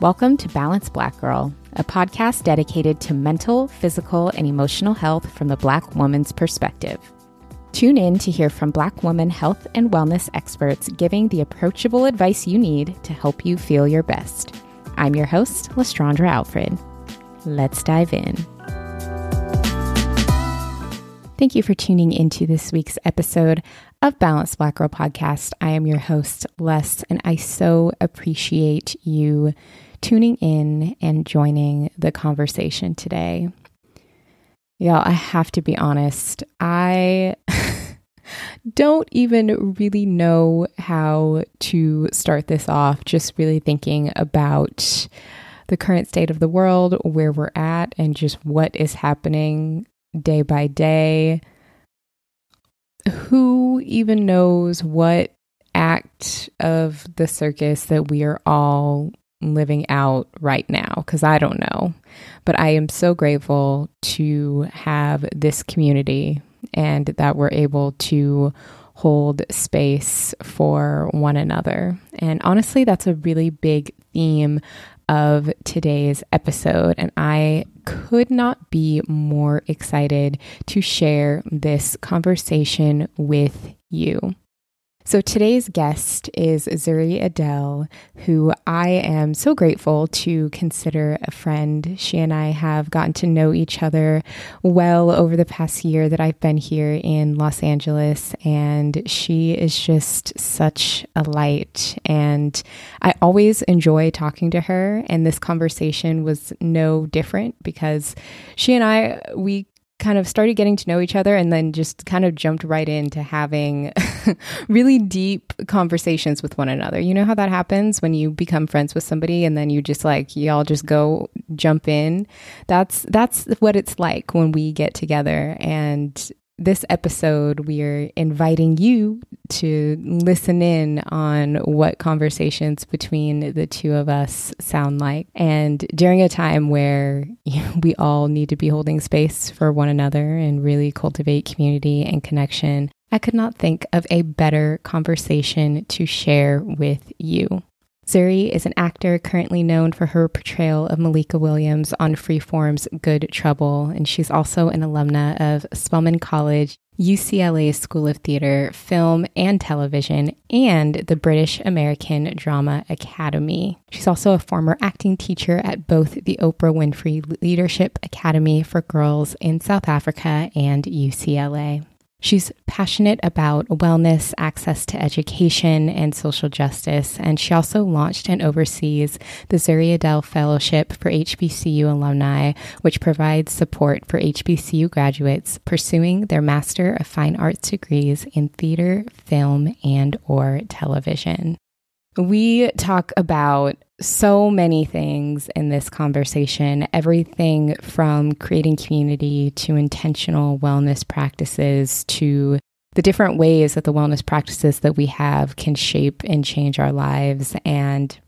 Welcome to Balance Black Girl, a podcast dedicated to mental, physical, and emotional health from the Black woman's perspective. Tune in to hear from Black woman health and wellness experts giving the approachable advice you need to help you feel your best. I'm your host, Lestraundra Alfred. Let's dive in. Thank you for tuning into this week's episode of Balance Black Girl podcast. I am your host, Les, and I so appreciate you tuning in and joining the conversation today. Y'all, I have to be honest. I don't even really know how to start this off, just really thinking about the current state of the world, where we're at, and just what is happening day by day. Who even knows what act of the circus that we are all living out right now because I don't know. But I am so grateful to have this community and that we're able to hold space for one another. And honestly, that's a really big theme of today's episode. And I could not be more excited to share this conversation with you. So today's guest is Zuri Adele, who I am so grateful to consider a friend. She and I have gotten to know each other well over the past year that I've been here in Los Angeles, and she is just such a light. And I always enjoy talking to her, and this conversation was no different because she and I, we kind of started getting to know each other and then just kind of jumped right into having really deep conversations with one another. You know how that happens when you become friends with somebody and then you just like y'all just go jump in. That's that's what it's like when we get together and this episode, we are inviting you to listen in on what conversations between the two of us sound like. And during a time where we all need to be holding space for one another and really cultivate community and connection, I could not think of a better conversation to share with you. Zuri is an actor currently known for her portrayal of Malika Williams on Freeform's Good Trouble, and she's also an alumna of Spelman College, UCLA School of Theater, Film and Television, and the British American Drama Academy. She's also a former acting teacher at both the Oprah Winfrey Leadership Academy for Girls in South Africa and UCLA. She's passionate about wellness, access to education, and social justice. And she also launched and oversees the Zuri Adele Fellowship for HBCU alumni, which provides support for HBCU graduates pursuing their Master of Fine Arts degrees in theater, film, and or television. We talk about so many things in this conversation everything from creating community to intentional wellness practices to the different ways that the wellness practices that we have can shape and change our lives. And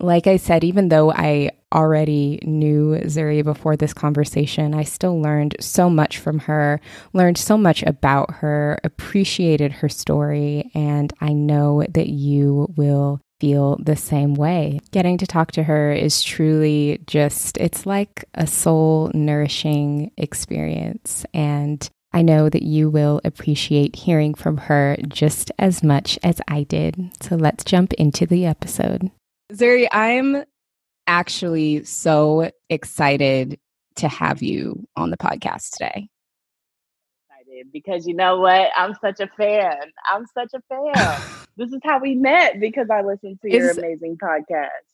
like I said, even though I already knew Zuri before this conversation, I still learned so much from her, learned so much about her, appreciated her story, and I know that you will feel the same way. Getting to talk to her is truly just, it's like a soul nourishing experience. And I know that you will appreciate hearing from her just as much as I did. So let's jump into the episode. Zuri, I'm actually so excited to have you on the podcast today because you know what? I'm such a fan. I'm such a fan. this is how we met because I listened to your amazing podcast.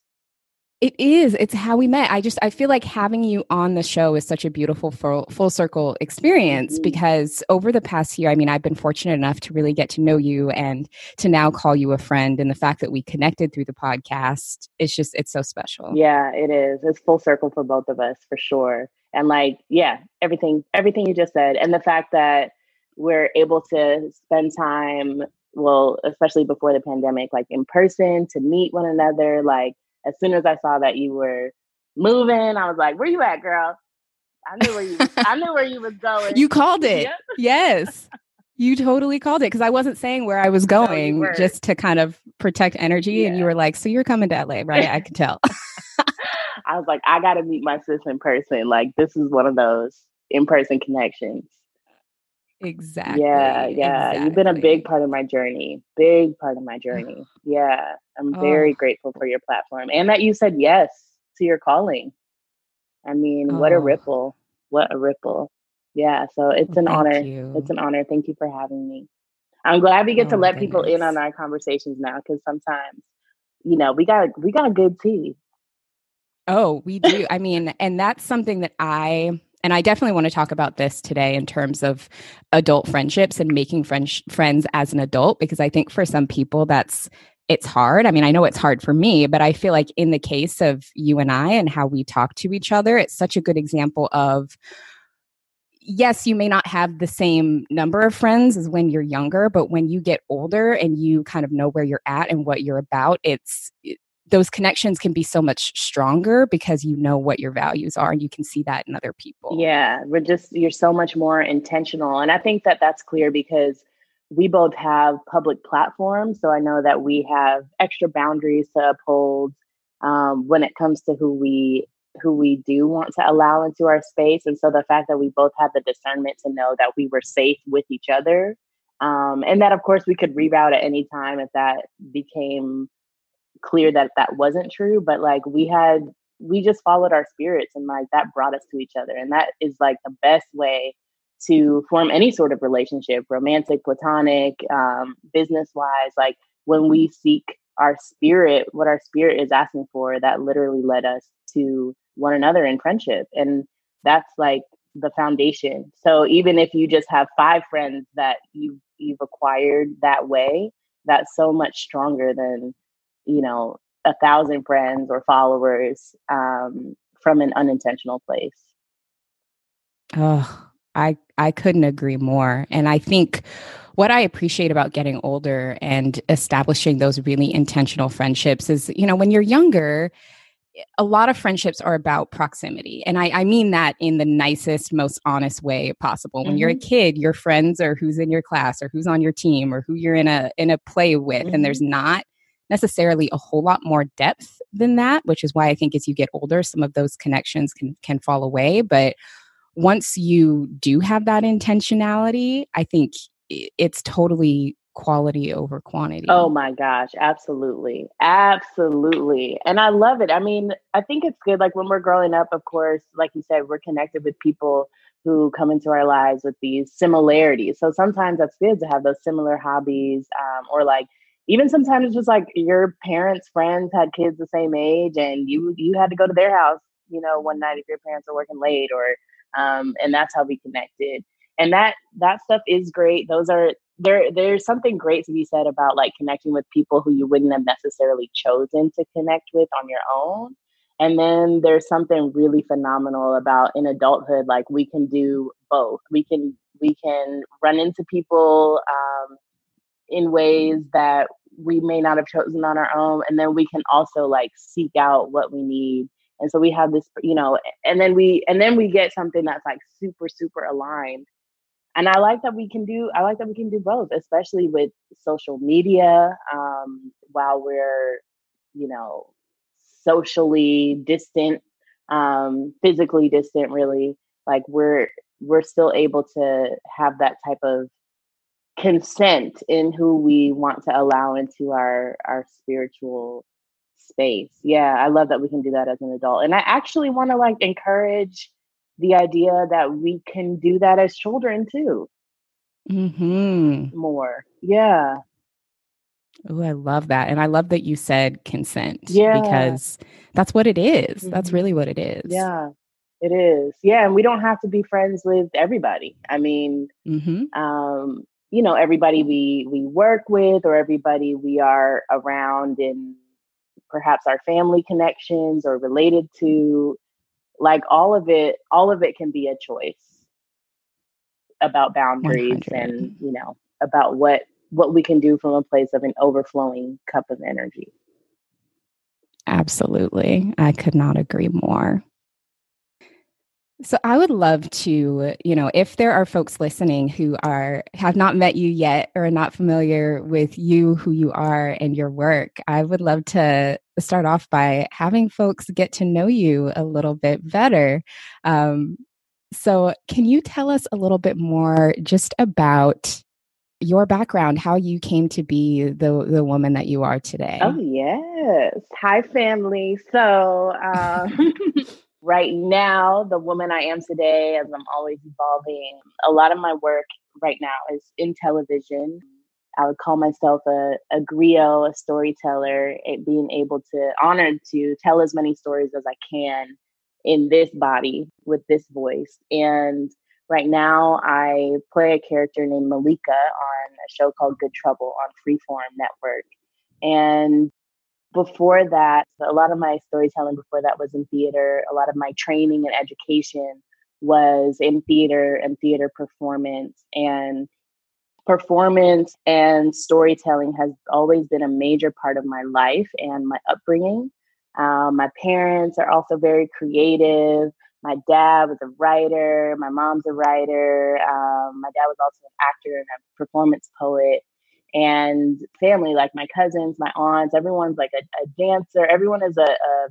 It is. It's how we met. I just I feel like having you on the show is such a beautiful full, full circle experience mm-hmm. because over the past year, I mean, I've been fortunate enough to really get to know you and to now call you a friend and the fact that we connected through the podcast, it's just it's so special. Yeah, it is. It's full circle for both of us for sure. And like, yeah, everything everything you just said and the fact that we're able to spend time well especially before the pandemic like in person to meet one another like as soon as i saw that you were moving i was like where you at girl i knew where you i knew where you was going you called it yep. yes you totally called it because i wasn't saying where i was going no, just to kind of protect energy yeah. and you were like so you're coming to la right i could tell I was like, I got to meet my sis in person. Like, this is one of those in person connections. Exactly. Yeah, yeah. Exactly. You've been a big part of my journey. Big part of my journey. Yeah. I'm very oh. grateful for your platform and that you said yes to your calling. I mean, oh. what a oh. ripple. What a ripple. Yeah. So it's well, an honor. You. It's an honor. Thank you for having me. I'm glad we get oh, to let goodness. people in on our conversations now because sometimes, you know, we got we got a good tea. Oh, we do. I mean, and that's something that I and I definitely want to talk about this today in terms of adult friendships and making friends friends as an adult because I think for some people that's it's hard. I mean, I know it's hard for me, but I feel like in the case of you and I and how we talk to each other, it's such a good example of yes, you may not have the same number of friends as when you're younger, but when you get older and you kind of know where you're at and what you're about, it's those connections can be so much stronger because you know what your values are and you can see that in other people. Yeah, we're just you're so much more intentional and I think that that's clear because we both have public platforms, so I know that we have extra boundaries to uphold um, when it comes to who we who we do want to allow into our space. And so the fact that we both had the discernment to know that we were safe with each other, um, and that of course we could reroute at any time if that became clear that that wasn't true. But like we had, we just followed our spirits, and like that brought us to each other, and that is like the best way to form any sort of relationship, romantic, platonic, um, business wise. Like when we seek our spirit, what our spirit is asking for, that literally led us to one another in friendship. And that's like the foundation. So even if you just have five friends that you you've acquired that way, that's so much stronger than, you know, a thousand friends or followers um, from an unintentional place. Oh, I I couldn't agree more. And I think what I appreciate about getting older and establishing those really intentional friendships is, you know, when you're younger, a lot of friendships are about proximity. And I, I mean that in the nicest, most honest way possible. When mm-hmm. you're a mm-hmm. kid, your friends are who's in your class or who's on your team or who you're in a in a play with. Mm-hmm. And there's mm-hmm. not necessarily a whole lot more depth than that, which is why I think as you get older, some of those connections can can fall away. But once you do have that intentionality, I think it's totally quality over quantity. Oh my gosh, absolutely. Absolutely. And I love it. I mean, I think it's good like when we're growing up, of course, like you said, we're connected with people who come into our lives with these similarities. So sometimes that's good to have those similar hobbies um, or like even sometimes just like your parents' friends had kids the same age and you you had to go to their house, you know, one night if your parents are working late or um, and that's how we connected. And that that stuff is great. Those are there. There's something great to be said about like connecting with people who you wouldn't have necessarily chosen to connect with on your own. And then there's something really phenomenal about in adulthood, like we can do both. We can we can run into people um, in ways that we may not have chosen on our own, and then we can also like seek out what we need. And so we have this you know and then we and then we get something that's like super super aligned. And i like that we can do i like that we can do both especially with social media um, while we're you know socially distant um, physically distant really. Like we're we're still able to have that type of consent in who we want to allow into our our spiritual space. Yeah, I love that we can do that as an adult. And I actually want to like encourage the idea that we can do that as children too. Mm-hmm. More. Yeah. Oh, I love that. And I love that you said consent. Yeah. Because that's what it is. Mm-hmm. That's really what it is. Yeah. It is. Yeah. And we don't have to be friends with everybody. I mean, mm-hmm. um, you know, everybody we we work with or everybody we are around in perhaps our family connections or related to mm-hmm. like all of it all of it can be a choice about boundaries 100. and you know about what what we can do from a place of an overflowing cup of energy. Absolutely. I could not agree more So I would love to, you know, if there are folks listening who are have not met you yet or are not familiar with you, who you are and your work, I would love to start off by having folks get to know you a little bit better. Um, so can you tell us a little bit more just about your background, how you came to be the the woman that you are today? Oh yes. Hi family. So um right now, the woman I am today, as I'm always evolving, a lot of my work right now is in television. I would call myself a, a griot, a storyteller, being able to, honored to tell as many stories as I can in this body with this voice. And right now, I play a character named Malika on a show called Good Trouble on Freeform Network. And before that, a lot of my storytelling before that was in theater. A lot of my training and education was in theater and theater performance. And performance and storytelling has always been a major part of my life and my upbringing. Um, my parents are also very creative. My dad was a writer. My mom's a writer. Um, my dad was also an actor and a performance poet and family like my cousins my aunts everyone's like a, a dancer. Everyone is a, a,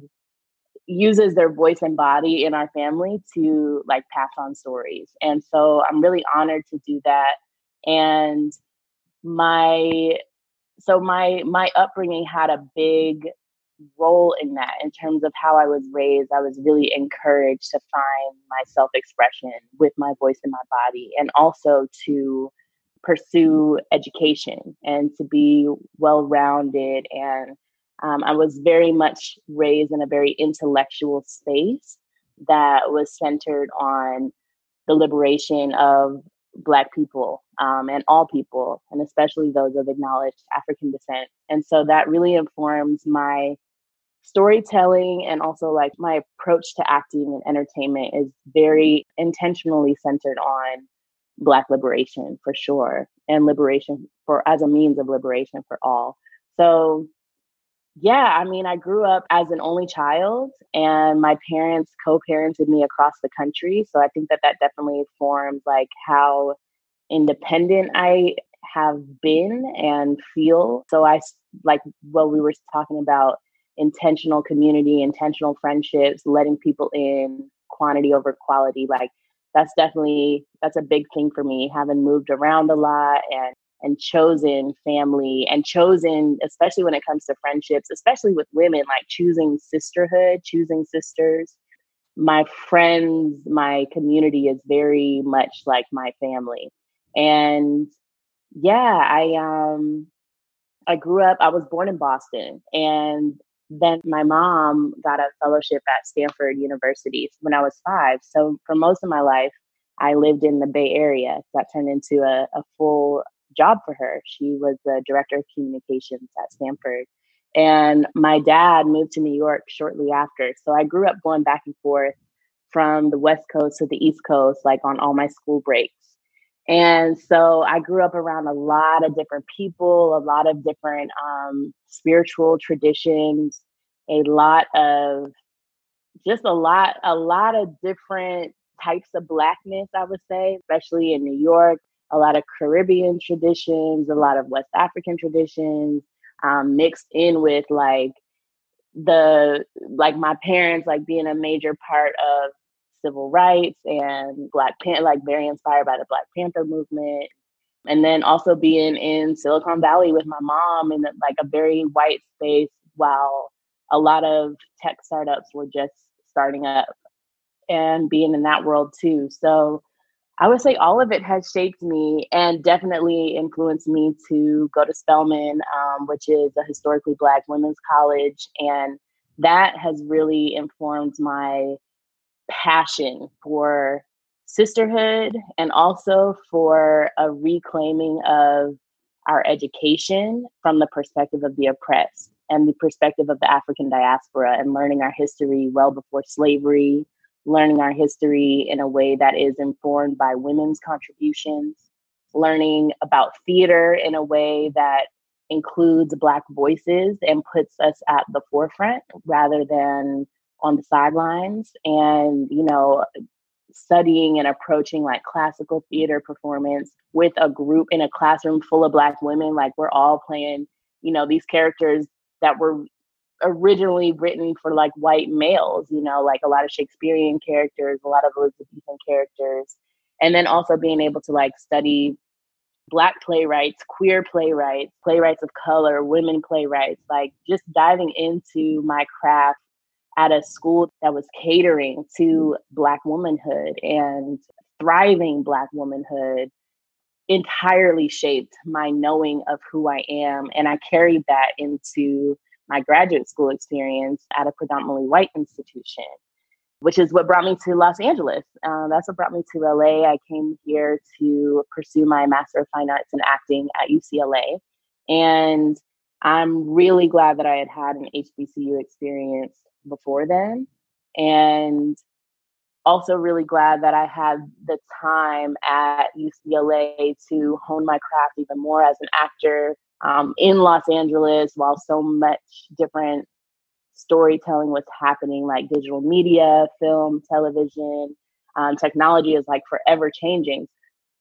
uses their voice and body in our family to like pass on stories. And so i'm really honored to do that. And my so my my upbringing had a big role in that in terms of how i was raised. I was really encouraged to find my self expression with my voice and my body and also to pursue education and to be well rounded. And um, I was very much raised in a very intellectual space that was centered on the liberation of Black people um, and all people, and especially those of acknowledged African descent. And so that really informs my storytelling and also like my approach to acting and entertainment is very intentionally centered on black liberation for sure and liberation for as a means of liberation for all. So yeah i mean i grew up as an only child and my parents co-parented me across the country so i think that that definitely forms like how independent i have been and feel. So i like what we were talking about intentional community intentional friendships letting people in quantity over quality like that's definitely that's a big thing for me having moved around a lot and and chosen family and chosen especially when it comes to friendships especially with women like choosing sisterhood choosing sisters. My friends my community is very much like my family. And yeah i um i grew up i was born in boston and then my mom got a fellowship at Stanford University when I was five. So for most of my life, I lived in the Bay Area. That turned into a, a full job for her. She was the director of communications at Stanford. And my dad moved to New York shortly after. So I grew up going back and forth from the West Coast to the East Coast, like on all my school breaks. And so I grew up around a lot of different people, a lot of different um, spiritual traditions, a lot of just a lot, a lot of different types of blackness, I would say, especially in New York, a lot of Caribbean traditions, a lot of West African traditions, um, mixed in with like the like my parents like being a major part of civil rights and Black Panther, like very inspired by the Black Panther movement. And then also being in Silicon Valley with my mom in like a very white space while a lot of tech startups were just starting up and being in that world too. So I would say all of it has shaped me and definitely influenced me to go to Spelman, um, which is a historically Black women's college. And that has really informed my passion for sisterhood and also for a reclaiming of our education from the perspective of the oppressed and the perspective of the African diaspora and learning our history well before slavery, learning our history in a way that is informed by women's contributions, learning about theater in a way that includes Black voices and puts us at the forefront rather than on the sidelines and you know studying and approaching like classical theater performance with a group in a classroom full of black women like we're all playing you know these characters that were originally written for like white males you know like a lot of shakespearean characters a lot of elizabethan characters and then also being able to like study black playwrights queer playwrights playwrights of color women playwrights like just diving into my craft at a school that was catering to Black womanhood and thriving Black womanhood entirely shaped my knowing of who I am. And I carried that into my graduate school experience at a predominantly white institution, which is what brought me to Los Angeles. Uh, that's what brought me to LA. I came here to pursue my Master of Fine Arts in Acting at UCLA. And I'm really glad that I had had an HBCU experience before then. And also really glad that I had the time at UCLA to hone my craft even more as an actor um, in Los Angeles while so much different storytelling was happening, like digital media, film, television. Um, technology is like forever changing.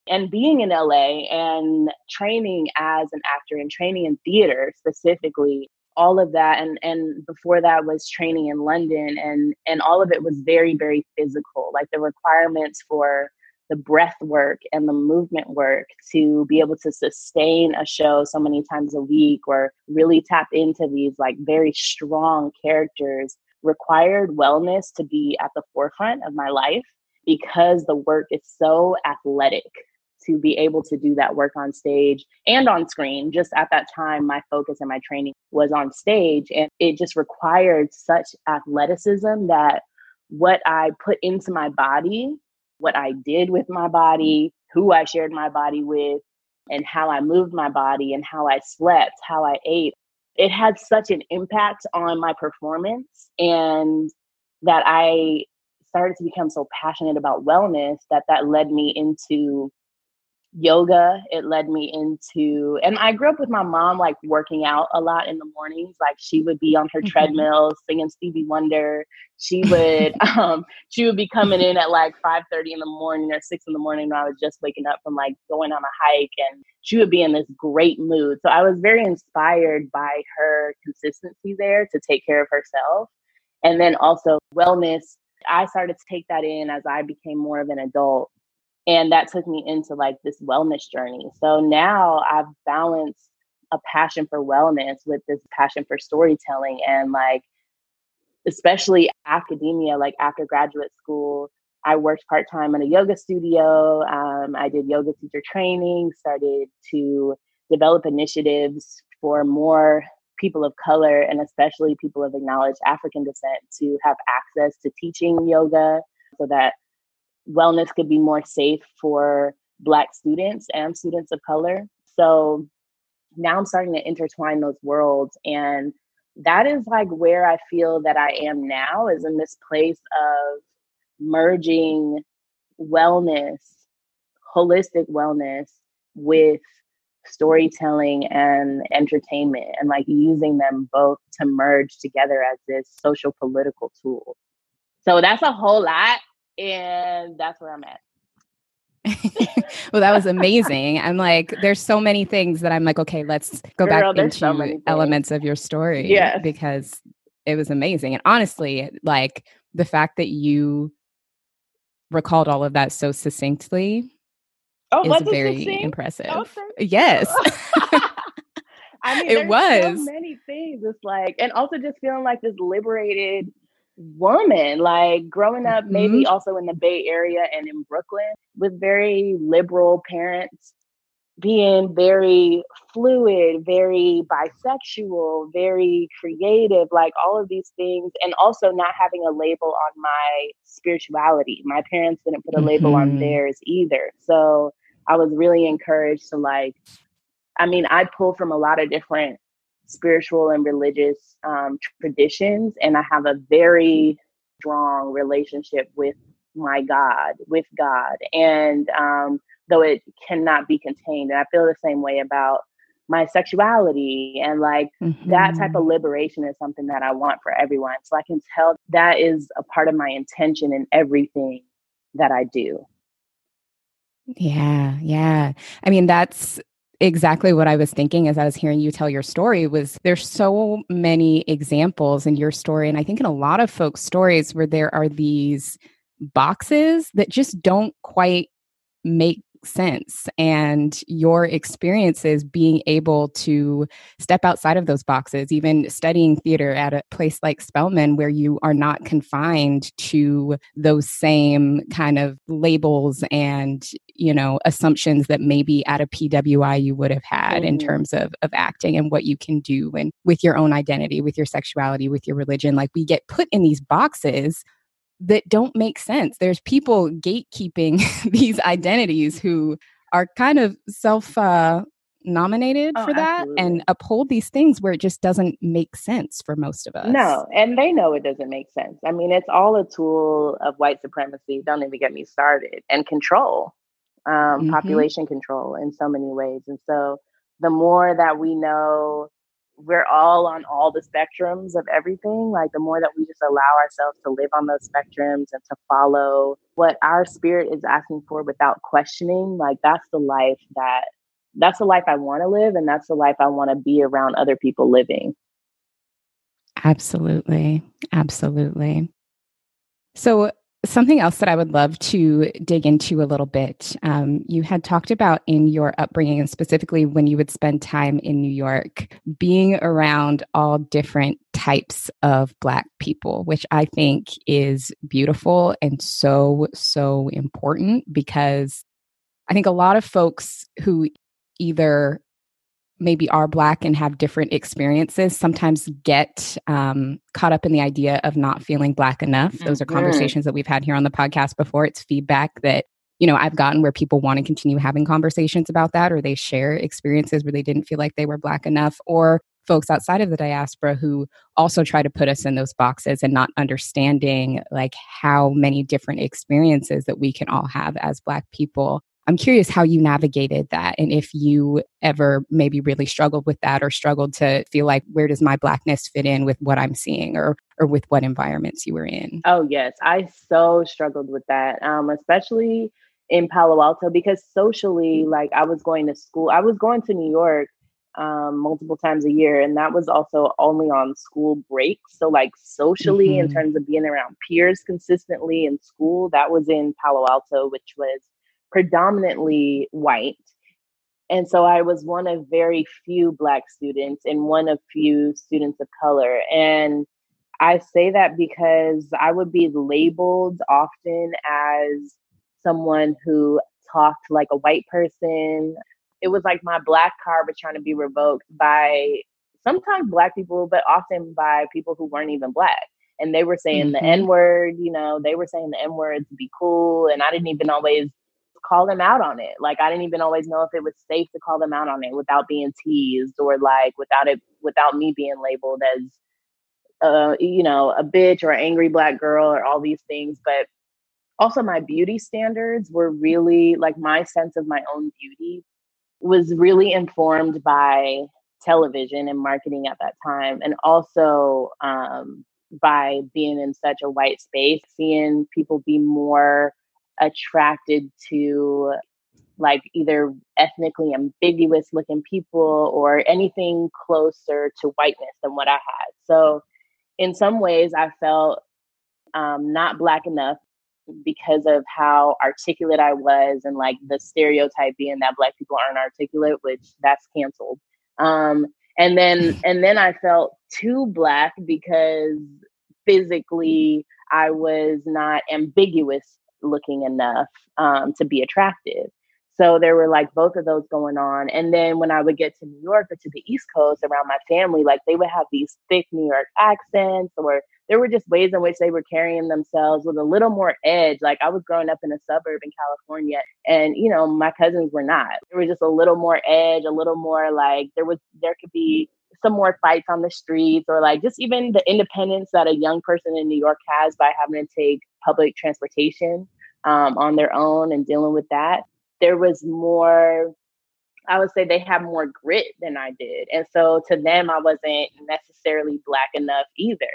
And being in LA and training as an actor and training in theater specifically all of that and and before that was training in london and and all of it was very very physical like the requirements for the breath work and the movement work to be able to sustain a show so many times a week or really tap into these like very strong characters required wellness to be at the forefront of my life because the work is so athletic to be able to do that work on stage and on screen. Just at that time, my focus and my training was on stage, and it just required such athleticism that what I put into my body, what I did with my body, who I shared my body with, and how I moved my body, and how I slept, how I ate, it had such an impact on my performance and that I started to become so passionate about wellness that that led me into yoga it led me into and i grew up with my mom like working out a lot in the mornings like she would be on her mm-hmm. treadmill singing stevie wonder. She would um she would be coming in at like 5 30 in the morning or 6 in the morning when i was just waking up from like going on a hike and she would be in this great mood. So i was very inspired by her consistency there to take care of herself. And then also wellness. I started to take that in as i became more of an adult and that took me into like this wellness journey. So now i've balanced a passion for wellness with this passion for storytelling and like especially academia like after graduate school i worked part-time in a yoga studio um, i did yoga teacher training started to develop initiatives for more people of color and especially people of acknowledged african descent to have access to teaching yoga so that wellness could be more safe for Black students and students of color. So now I'm starting to intertwine those worlds. And that is like where I feel that I am now, is in this place of merging wellness, holistic wellness, with storytelling and entertainment and like using them both to merge together as this social political tool. So that's a whole lot and that's where I'm at. well, that was amazing. I'm like, there's so many things that I'm like, okay, let's go Girl, back into so elements of your story. Yeah. Because it was amazing. And honestly, like the fact that you recalled all of that so succinctly oh, is very succinct? impressive. Okay. Yes. I mean, it was so many things. It's like, and also just feeling like this liberated woman like growing up mm-hmm. maybe also in the bay area and in brooklyn with very liberal parents being very fluid very bisexual very creative like all of these things and also not having a label on my spirituality my parents didn't put a label mm-hmm. on theirs either so i was really encouraged to like i mean i pull from a lot of different spiritual and religious um, traditions, and I have a very strong relationship with my God, with God. And um, though it cannot be contained, and I feel the same way about my sexuality and like mm-hmm. that type of mm-hmm. liberation is something that I want for everyone. So I can tell that is a part of my intention in everything that I do. Yeah, yeah. I mean, that's exactly what I was thinking as I was hearing you tell your story was there's so many examples in your story. And I think in a lot of folks stories where there are these boxes that just don't quite make sense and your experiences being able to step outside of those boxes even studying theater at a place like spelman where you are not confined to those same kind of labels and you know assumptions that maybe at a pwi you would have had mm-hmm. in terms of of acting and what you can do and with your own identity with your sexuality with your religion like we get put in these boxes that don't make sense. There's people gatekeeping these identities who are kind of self uh, nominated oh, for that absolutely. and uphold these things where it just doesn't make sense for most of us. No, and they know it doesn't make sense. I mean, it's all a tool of white supremacy. Don't even get me started. And control, um, mm-hmm. population control in so many ways. And so the more that we know we're all on all the spectrums of everything. Like the more that we just allow ourselves to live on those spectrums and to follow what our spirit is asking for without questioning, like that's the life that that's the life I want to live and that's the life I want to be around other people living. Absolutely. Absolutely. So Something else that I would love to dig into a little bit. Um, you had talked about in your upbringing, and specifically when you would spend time in New York, being around all different types of Black people, which I think is beautiful and so, so important because I think a lot of folks who either maybe are black and have different experiences sometimes get um, caught up in the idea of not feeling black enough. Those are mm-hmm. conversations that we've had here on the podcast before. It's feedback that you know i've gotten where people want to continue having conversations about that or they share experiences where they didn't feel like they were black enough or folks outside of the diaspora who also try to put us in those boxes and not understanding like how many different experiences that we can all have as black people I'm curious how you navigated that and if you ever maybe really struggled with that or struggled to feel like where does my blackness fit in with what I'm seeing or or with what environments you were in. Oh yes, I so struggled with that. Um especially in Palo Alto because socially like I was going to school. I was going to New York um, multiple times a year. And that was also only on school breaks. So, like socially, mm-hmm. in terms of being around peers consistently in school, that was in Palo Alto, which was predominantly white. And so I was one of very few Black students and one of few students of color. And I say that because I would be labeled often as someone who talked like a white person. It was like my Black card was trying to be revoked by sometimes Black people, but often by people who weren't even Black. And they were saying mm-hmm. the N word, you know, they were saying the N word to be cool. And I didn't even always call them out on it. Like I didn't even always know if it was safe to call them out on it without being teased or like without it without me being labeled as uh you know a bitch or an angry black girl or all these things. But also my beauty standards were really like my sense of my own beauty was really informed by television and marketing at that time and also um, by being in such a white space seeing people be more attracted to like either ethnically ambiguous looking people or anything closer to whiteness than what I had. So, in some ways, I felt um, not black enough because of how articulate I was, and like the stereotype being that black people aren't articulate, which that's canceled. Um, and then, and then I felt too black because physically I was not ambiguous looking enough um, to be attractive. So there were like both of those going on. And then when I would get to New York or to the East Coast around my family, like they would have these thick New York accents, or there were just ways in which they were carrying themselves with a little more edge. Like I was growing up in a suburb in California, and you know, my cousins were not. There was just a little more edge, a little more like there was, there could be some more fights on the streets, or like just even the independence that a young person in New York has by having to take public transportation um, on their own and dealing with that. There was more, I would say they had more grit than I did. And so to them, I wasn't necessarily Black enough either.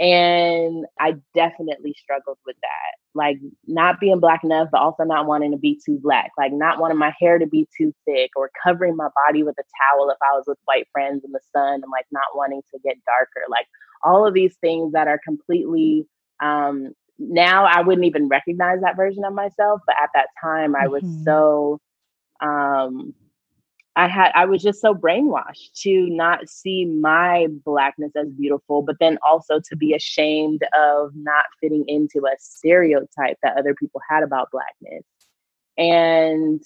And I definitely struggled with that. Like not being black enough, but also not wanting to be too black. Like not wanting my hair to be too thick or covering my body with a towel if I was with white friends in the sun and like not wanting to get darker. Like all of these things that are completely um now I wouldn't even recognize that version of myself. But at that time I was mm-hmm. so um I had I was just so brainwashed to not see my blackness as beautiful, but then also to be ashamed of not fitting into a stereotype that other people had about blackness. And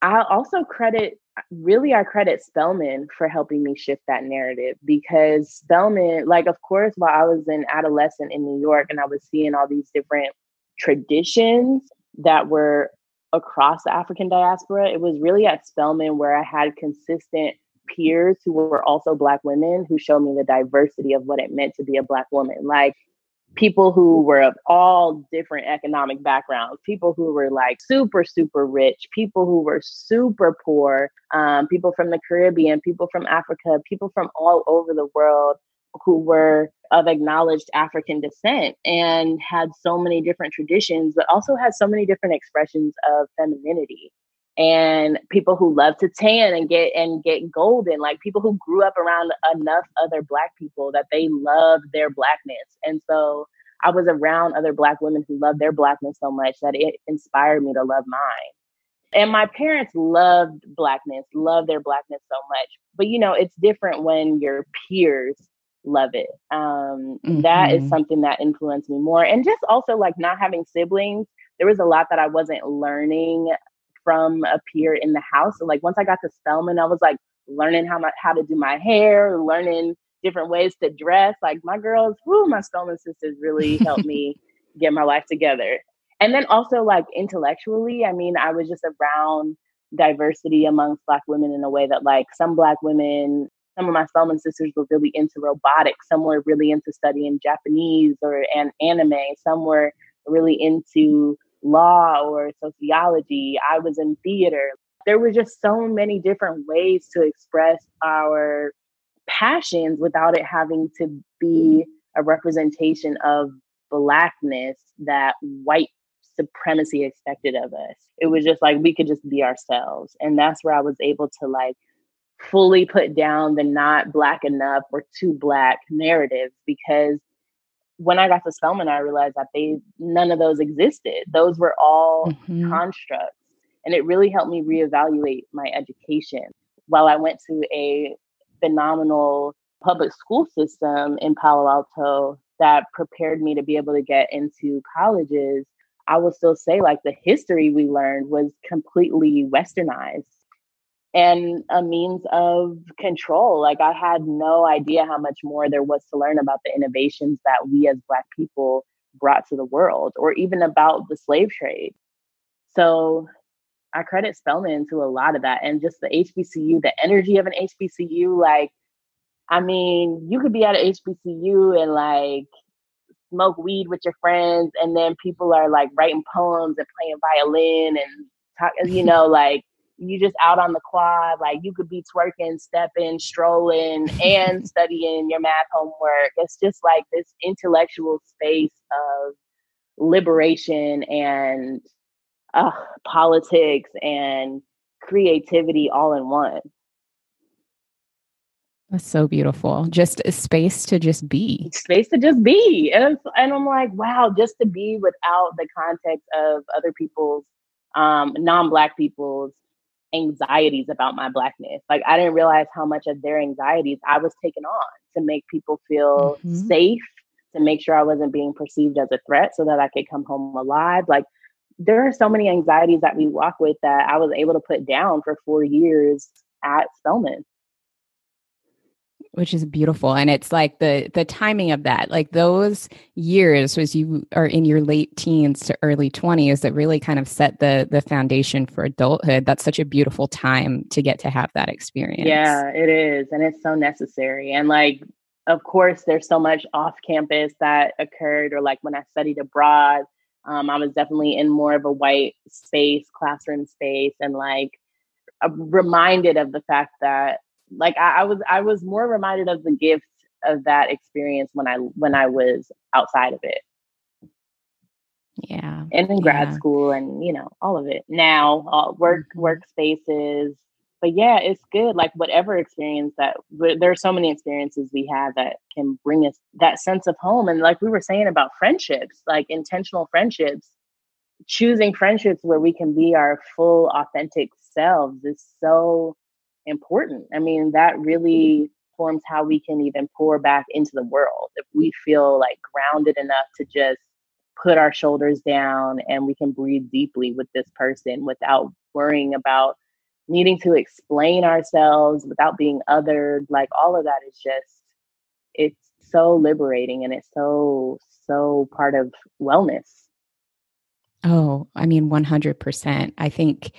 I also credit really I credit Spelman for helping me shift that narrative because Spelman, like of course, while I was an adolescent in New York and I was seeing all these different traditions that were across the African diaspora. It was really at Spelman where I had consistent peers who were also Black women who showed me the diversity of what it meant to be a Black woman. Like people who were of all different economic backgrounds, people who were like super, super rich, people who were super poor, um, people from the Caribbean, people from Africa, people from all over the world who were of acknowledged African descent and had so many different traditions, but also had so many different expressions of femininity. And people who love to tan and get and get golden, like people who grew up around enough other black people that they love their blackness. And so I was around other black women who love their blackness so much that it inspired me to love mine. And my parents loved blackness, loved their blackness so much. But you know, it's different when your peers love it. Um, mm-hmm. that is mm-hmm. something that influenced me more. And just also like not having siblings, there was a lot that I wasn't learning from a peer in the house. So like once I got to Spelman, I was like learning how my how to do my hair, learning different ways to dress. Like my girls, whoo, my Spelman sisters really helped me get my life together. And then also like intellectually, I mean, I was just around diversity amongst black women in a way that like some black women some of my Spelman sisters were really into robotics. Some were really into studying Japanese or an anime. Some were really into law or sociology. I was in theater. There were just so many different ways to express our passions without it having to be a representation of blackness that white supremacy expected of us. It was just like we could just be ourselves. And that's where I was able to like fully put down the not black enough or too black narratives because when I got to Spelman, I realized that they none of those existed. Those were all mm-hmm. constructs. And it really helped me reevaluate my education. While I went to a phenomenal public school system in Palo Alto that prepared me to be able to get into colleges, I will still say like the history we learned was completely westernized and a means of control. Like I had no idea how much more there was to learn about the innovations that we as Black people brought to the world, or even about the slave trade. So I credit Spelman to a lot of that, and just the HBCU, the energy of an HBCU. Like, I mean, you could be at an HBCU and like smoke weed with your friends, and then people are like writing poems and playing violin and talk, you know, like you just out on the quad, like you could be twerking, stepping, strolling, and studying your math homework. It's just like this intellectual space of liberation and uh, politics and creativity all in one. That's so beautiful. Just a space to just be. Space to just be. And, and I'm like, wow, just to be without the context of other people's, um, non Black people's anxieties about my blackness. Like I didn't realize how much of their anxieties I was taking on to make people feel mm-hmm. safe, to make sure I wasn't being perceived as a threat so that I could come home alive. Like there are so many anxieties that we walk with that I was able to put down for 4 years at Spelman which is beautiful. And it's like the the timing of that like those years as you are in your late teens to early 20s that really kind of set the the foundation for adulthood. That's such a beautiful time to get to have that experience. Yeah it is and it's so necessary. And like of course there's so much off campus that occurred or like when i studied abroad um, i was definitely in more of a white space classroom space and like reminded of the fact that like I, I was I was more reminded of the gift of that experience when I when I was outside of it. Yeah. And in grad yeah. school and you know, all of it. Now, uh, work Mhm. workspaces. But yeah, it's good. Like whatever experience that there are so many experiences we have that can bring us that sense of home. And like we were saying about friendships, like intentional friendships, choosing friendships where we can be our full authentic selves is so important. I mean, that really mm-hmm. forms how we can even pour back into the world. If we feel like grounded enough to just put our shoulders down and we can breathe deeply with this person without worrying about needing to explain ourselves, without being othered, like all of that is just, it's so liberating and it's so, so part of wellness. Oh, I mean, 100%. I think,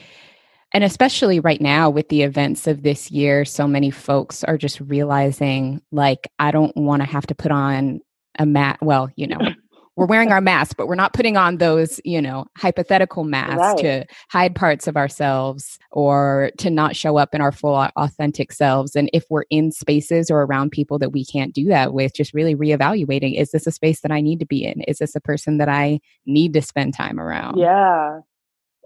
and especially right now with the events of this year, so many folks are just realizing, like, I don't want to have to put on a mat. Well, you know, we're wearing our masks, but we're not putting on those, you know, hypothetical masks Right. to hide parts of ourselves or to not show up in our full authentic selves. And if we're in spaces or around people that we can't do that with, just really reevaluating is this a space that I need to be in? Is this a person that I need to spend time around? Yeah.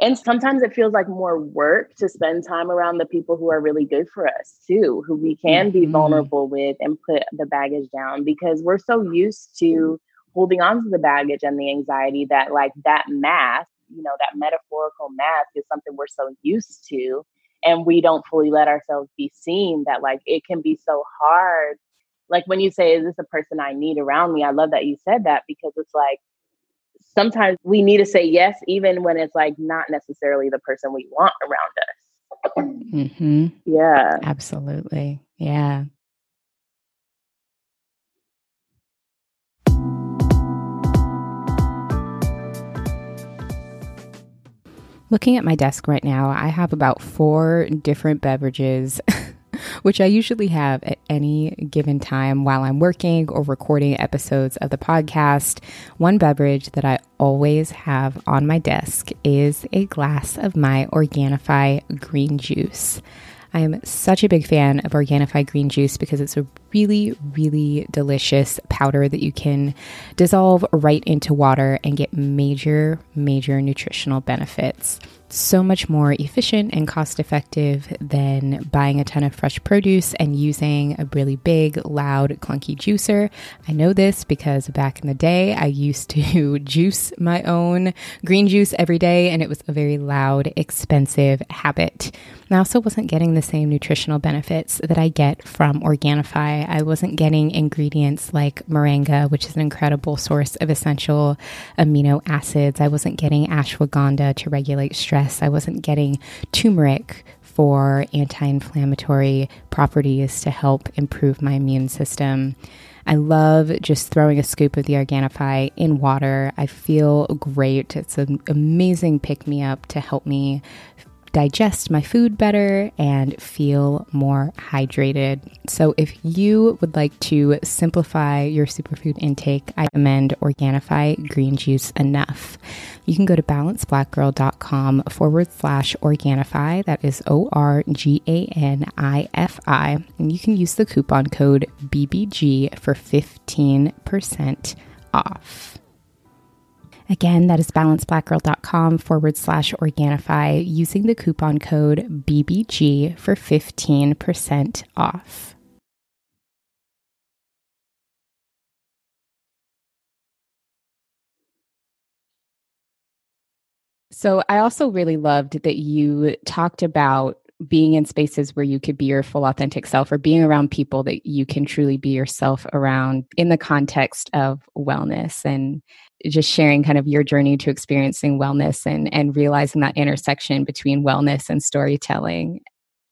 And sometimes it feels like more work to spend time around the people who are really good for us too, who we can be Mhm. vulnerable with and put the baggage down because we're so used to holding on to the baggage and the anxiety that like that mask, you know, that metaphorical mask is something we're so used to and we don't fully let ourselves be seen that like it can be so hard. Like when you say, is this a person I need around me? I love that you said that because it's like sometimes we need to say yes, even when it's like not necessarily the person we want around us. hmm Yeah. Absolutely. Yeah. Looking at my desk right now, I have about four different beverages, which I usually have at any given time while I'm working or recording episodes of the podcast. One beverage that I always have on my desk is a glass of my Organifi green juice. I am such a big fan of Organifi green juice because it's a really, really delicious powder that you can dissolve right into water and get major, major nutritional benefits. So much more efficient and cost effective than buying a ton of fresh produce and using a really big, loud, clunky juicer. I know this because back in the day, I used to juice my own green juice every day, and it was a very loud, expensive habit. I also wasn't getting the same nutritional benefits that I get from Organifi. I wasn't getting ingredients like moringa, which is an incredible source of essential amino acids. I wasn't getting ashwagandha to regulate stress. I wasn't getting turmeric for anti inflammatory properties to help improve my immune system. I love just throwing a scoop of the Organifi in water. I feel great. It's an amazing pick me up to help me digest my food better and feel more hydrated. So, if you would like to simplify your superfood intake, I recommend Organifi Green Juice Enough. You can go to balanceblackgirl.com forward slash Organifi. That is O R G A N I F I. And you can use the coupon code BBG for 15% off. Again, that is balanceblackgirl.com forward slash Organifi using the coupon code BBG for 15% off. So, I also really loved that you talked about being in spaces where you could be your full authentic self or being around people that you can truly be yourself around in the context of wellness and just sharing kind of your journey to experiencing wellness and and realizing that intersection between wellness and storytelling.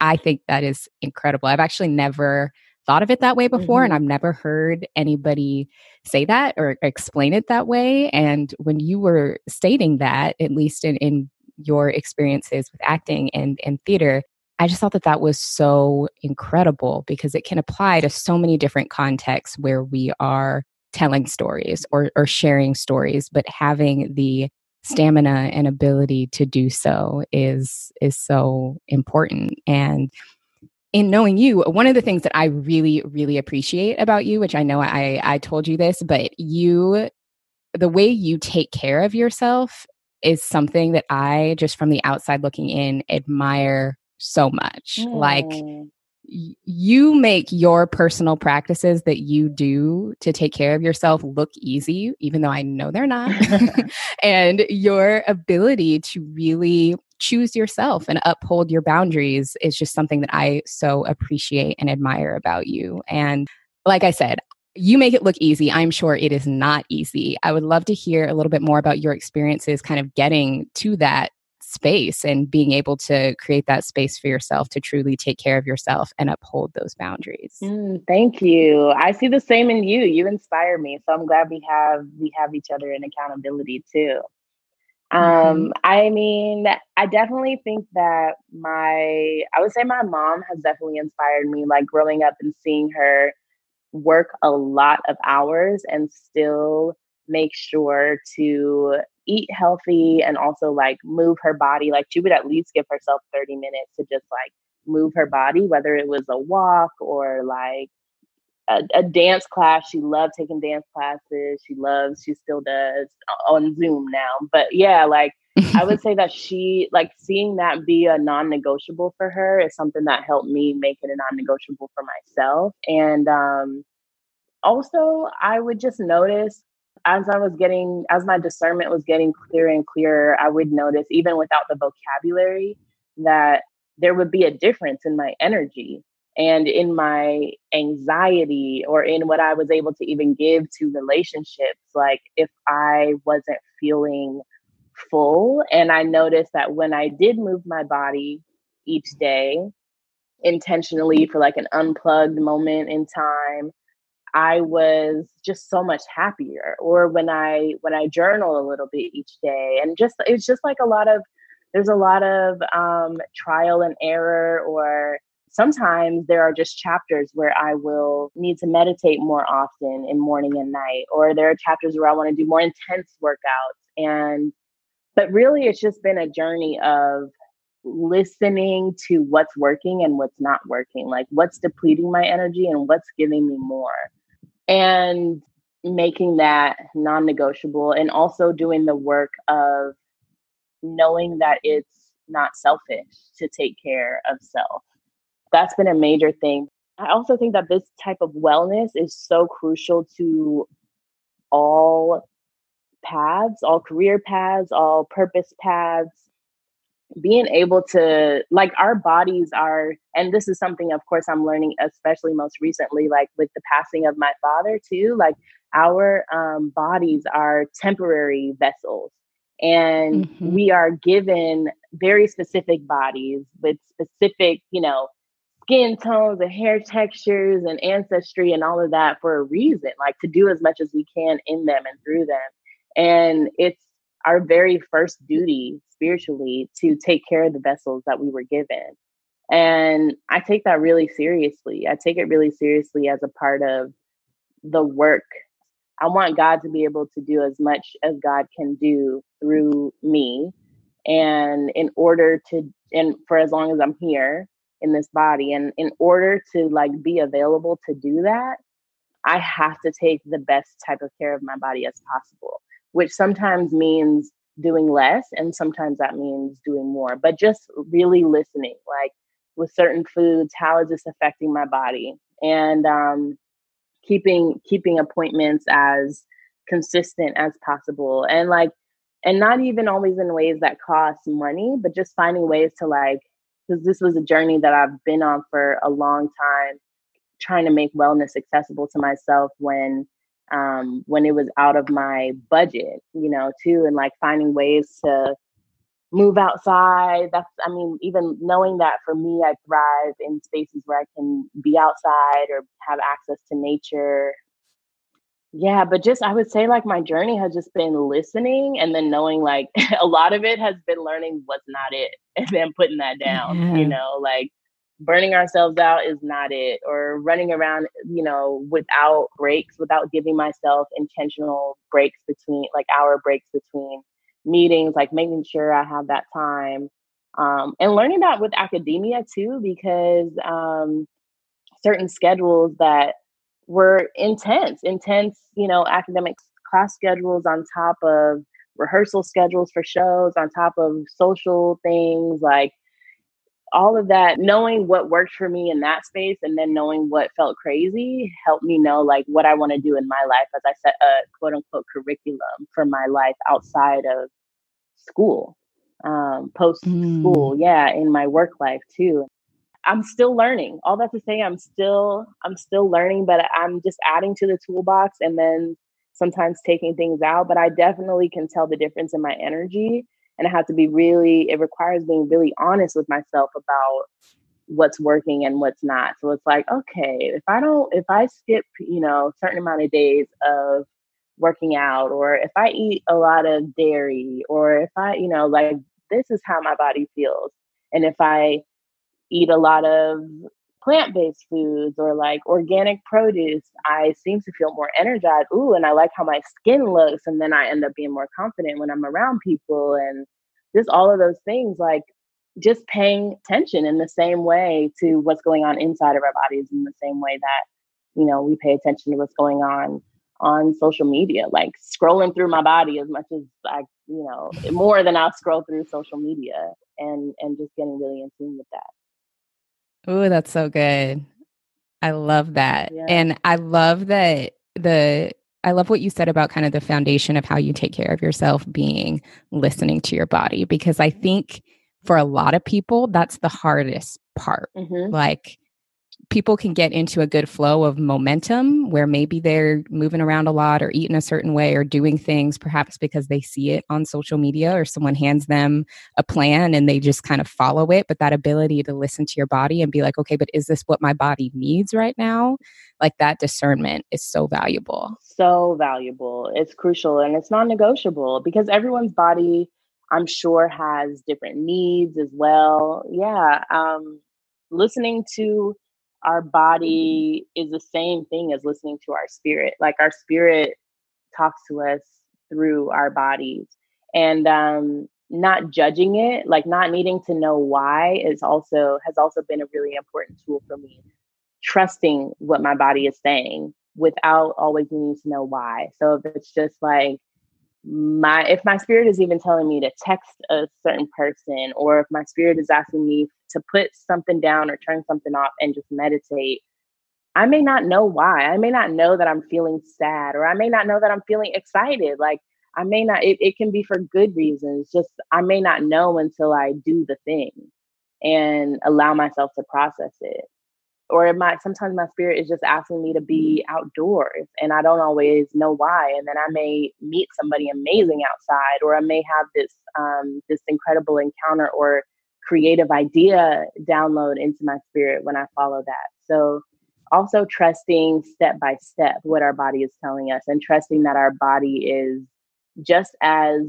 I think that is incredible. I've actually never thought of it that way before and Mhm. i've never heard anybody say that or explain it that way. And when you were stating that at least in, in your experiences with acting and, and theater i just thought that that was so incredible because it can apply to so many different contexts where we are telling stories or, or sharing stories but having the stamina and ability to do so is is so important and in knowing you, one of the things that I really, really appreciate about you, which I know I I told you this, but you the way you take care of yourself is something that I just from the outside looking in admire so much. Mm. Like you make your personal practices that you do to take care of yourself look easy, even though I know they're not. and your ability to really choose yourself and uphold your boundaries is just something that I so appreciate and admire about you. And like I said, you make it look easy. I'm sure it is not easy. I would love to hear a little bit more about your experiences kind of getting to that space and being able to create that space for yourself to truly take care of yourself and uphold those boundaries. Mm, thank you. I see the same in you. You inspire me. So I'm glad we have we have each other in accountability too. Um, mm-hmm. I mean, I definitely think that my I would say my mom has definitely inspired me like growing up and seeing her work a lot of hours and still make sure to eat healthy and also like move her body. Like she would at least give herself 30 minutes to just like move her body, whether it was a walk or like a, a, dance class. She loved taking dance classes. She loves, she still does on Zoom now. But yeah, like I would say that she, like seeing that be a non negotiable for her is something that helped me make it a non negotiable for myself. And um, also, I would just notice as I was getting, as my discernment was getting clearer and clearer, I would notice, even without the vocabulary, that there would be a difference in my energy and in my anxiety or in what I was able to even give to relationships. Like if I wasn't feeling full. And I noticed that when I did move my body each day intentionally for like an unplugged moment in time, I was just so much happier. Or when I when I journal a little bit each day, and just it's just like a lot of there's a lot of um, trial and error, or sometimes there are just chapters where I will need to meditate more often in morning and night, or there are chapters where I want to do more intense workouts. And but really, it's just been a journey of listening to what's working and what's not working, like what's depleting my energy and what's giving me more and making that non negotiable and also doing the work of knowing that it's not selfish to take care of self. That's been a major thing. I also think that this type of wellness is so crucial to all paths, all career paths, all purpose paths, being able to like our bodies are and this is something of course i'm learning especially most recently like with the passing of my father too like our um, bodies are temporary vessels and mm-hmm. we are given very specific bodies with specific you know skin tones and hair textures and ancestry and all of that for a reason like to do as much as we can in them and through them and it's our very first duty spiritually to take care of the vessels that we were given. And I take that really seriously. I take it really seriously as a part of the work. I want God to be able to do as much as God can do through me. And in order to, and for as long as I'm here in this body, and in order to like be available to do that, I have to take the best type of care of my body as possible which sometimes means doing less and sometimes that means doing more but just really listening like with certain foods how is this affecting my body? And um, keeping keeping appointments as consistent as possible and like and not even always in ways that cost money but just finding ways to like because this was a journey that i've been on for a long time trying to make wellness accessible to myself when um, when it was out of my budget, you know, too, and like finding ways to move outside. That's, I mean, even knowing that for me, I thrive in spaces where I can be outside or have access to nature. Yeah, but just I would say like my journey has just been listening and then knowing like a lot of it has been learning what's not it and then putting that down, yeah. you know, like burning ourselves out is not it or running around you know without breaks without giving myself intentional breaks between like hour breaks between meetings like making sure i have that time Um, and learning that with academia too, because um, certain schedules that were intense, intense, you know, academic class schedules on top of rehearsal schedules for shows, on top of social things like all of that, knowing what worked for me in that space and then knowing what felt crazy helped me know like what I want to do in my life as I set a quote unquote curriculum for my life outside of school, um, post school, mm. yeah, in my work life too. I'm still learning. All that to say, I'm still I'm still learning, but I'm just adding to the toolbox and then sometimes taking things out. But I definitely can tell the difference in my energy and I have to be really, it requires being really honest with myself about what's working and what's not. So it's like, okay, if I don't, if I skip, you know, certain amount of days of working out, or if I eat a lot of dairy, or if I, you know, like this is how my body feels. And if I eat a lot of plant based foods or like organic produce, I seem to feel more energized. Ooh, and I like how my skin looks. And then I end up being more confident when I'm around people and just all of those things. Like just paying attention in the same way to what's going on inside of our bodies, in the same way that, you know, we pay attention to what's going on on social media, like scrolling through my body as much as I, you know, more than I'll scroll through social media and and just getting really in tune with that. Oh, that's so good. I love that. Yeah. And I love that the I love what you said about kind of the foundation of how you take care of yourself being listening to your body because I think for a lot of people that's the hardest part. Mm-hmm. Like people can get into a good flow of momentum where maybe they're moving around a lot or eating a certain way or doing things perhaps because they see it on social media or someone hands them a plan and they just kind of follow it. But that ability to listen to your body and be like okay but is this what my body needs right now? Like that discernment is so valuable. So valuable. It's crucial and it's non-negotiable because everyone's body i'm sure has different needs as well. Yeah um listening to our body is the same thing as listening to our spirit. Like our spirit talks to us through our bodies. And um, not judging it, like not needing to know why is also has also been a really important tool for me. Trusting what my body is saying without always needing to know why. So if it's just like my if my spirit is even telling me to text a certain person or if my spirit is asking me to put something down or turn something off and just meditate i may not know why. I may not know that i'm feeling sad or i may not know that i'm feeling excited. Like i may not it, it can be for good reasons just i may not know until i do the thing and allow myself to process it or it might sometimes my spirit is just asking me to be outdoors and I don't always know why. And then I may meet somebody amazing outside, or I may have this um, this incredible encounter or creative idea download into my spirit when I follow that. So also trusting step by step what our body is telling us and trusting that our body is just as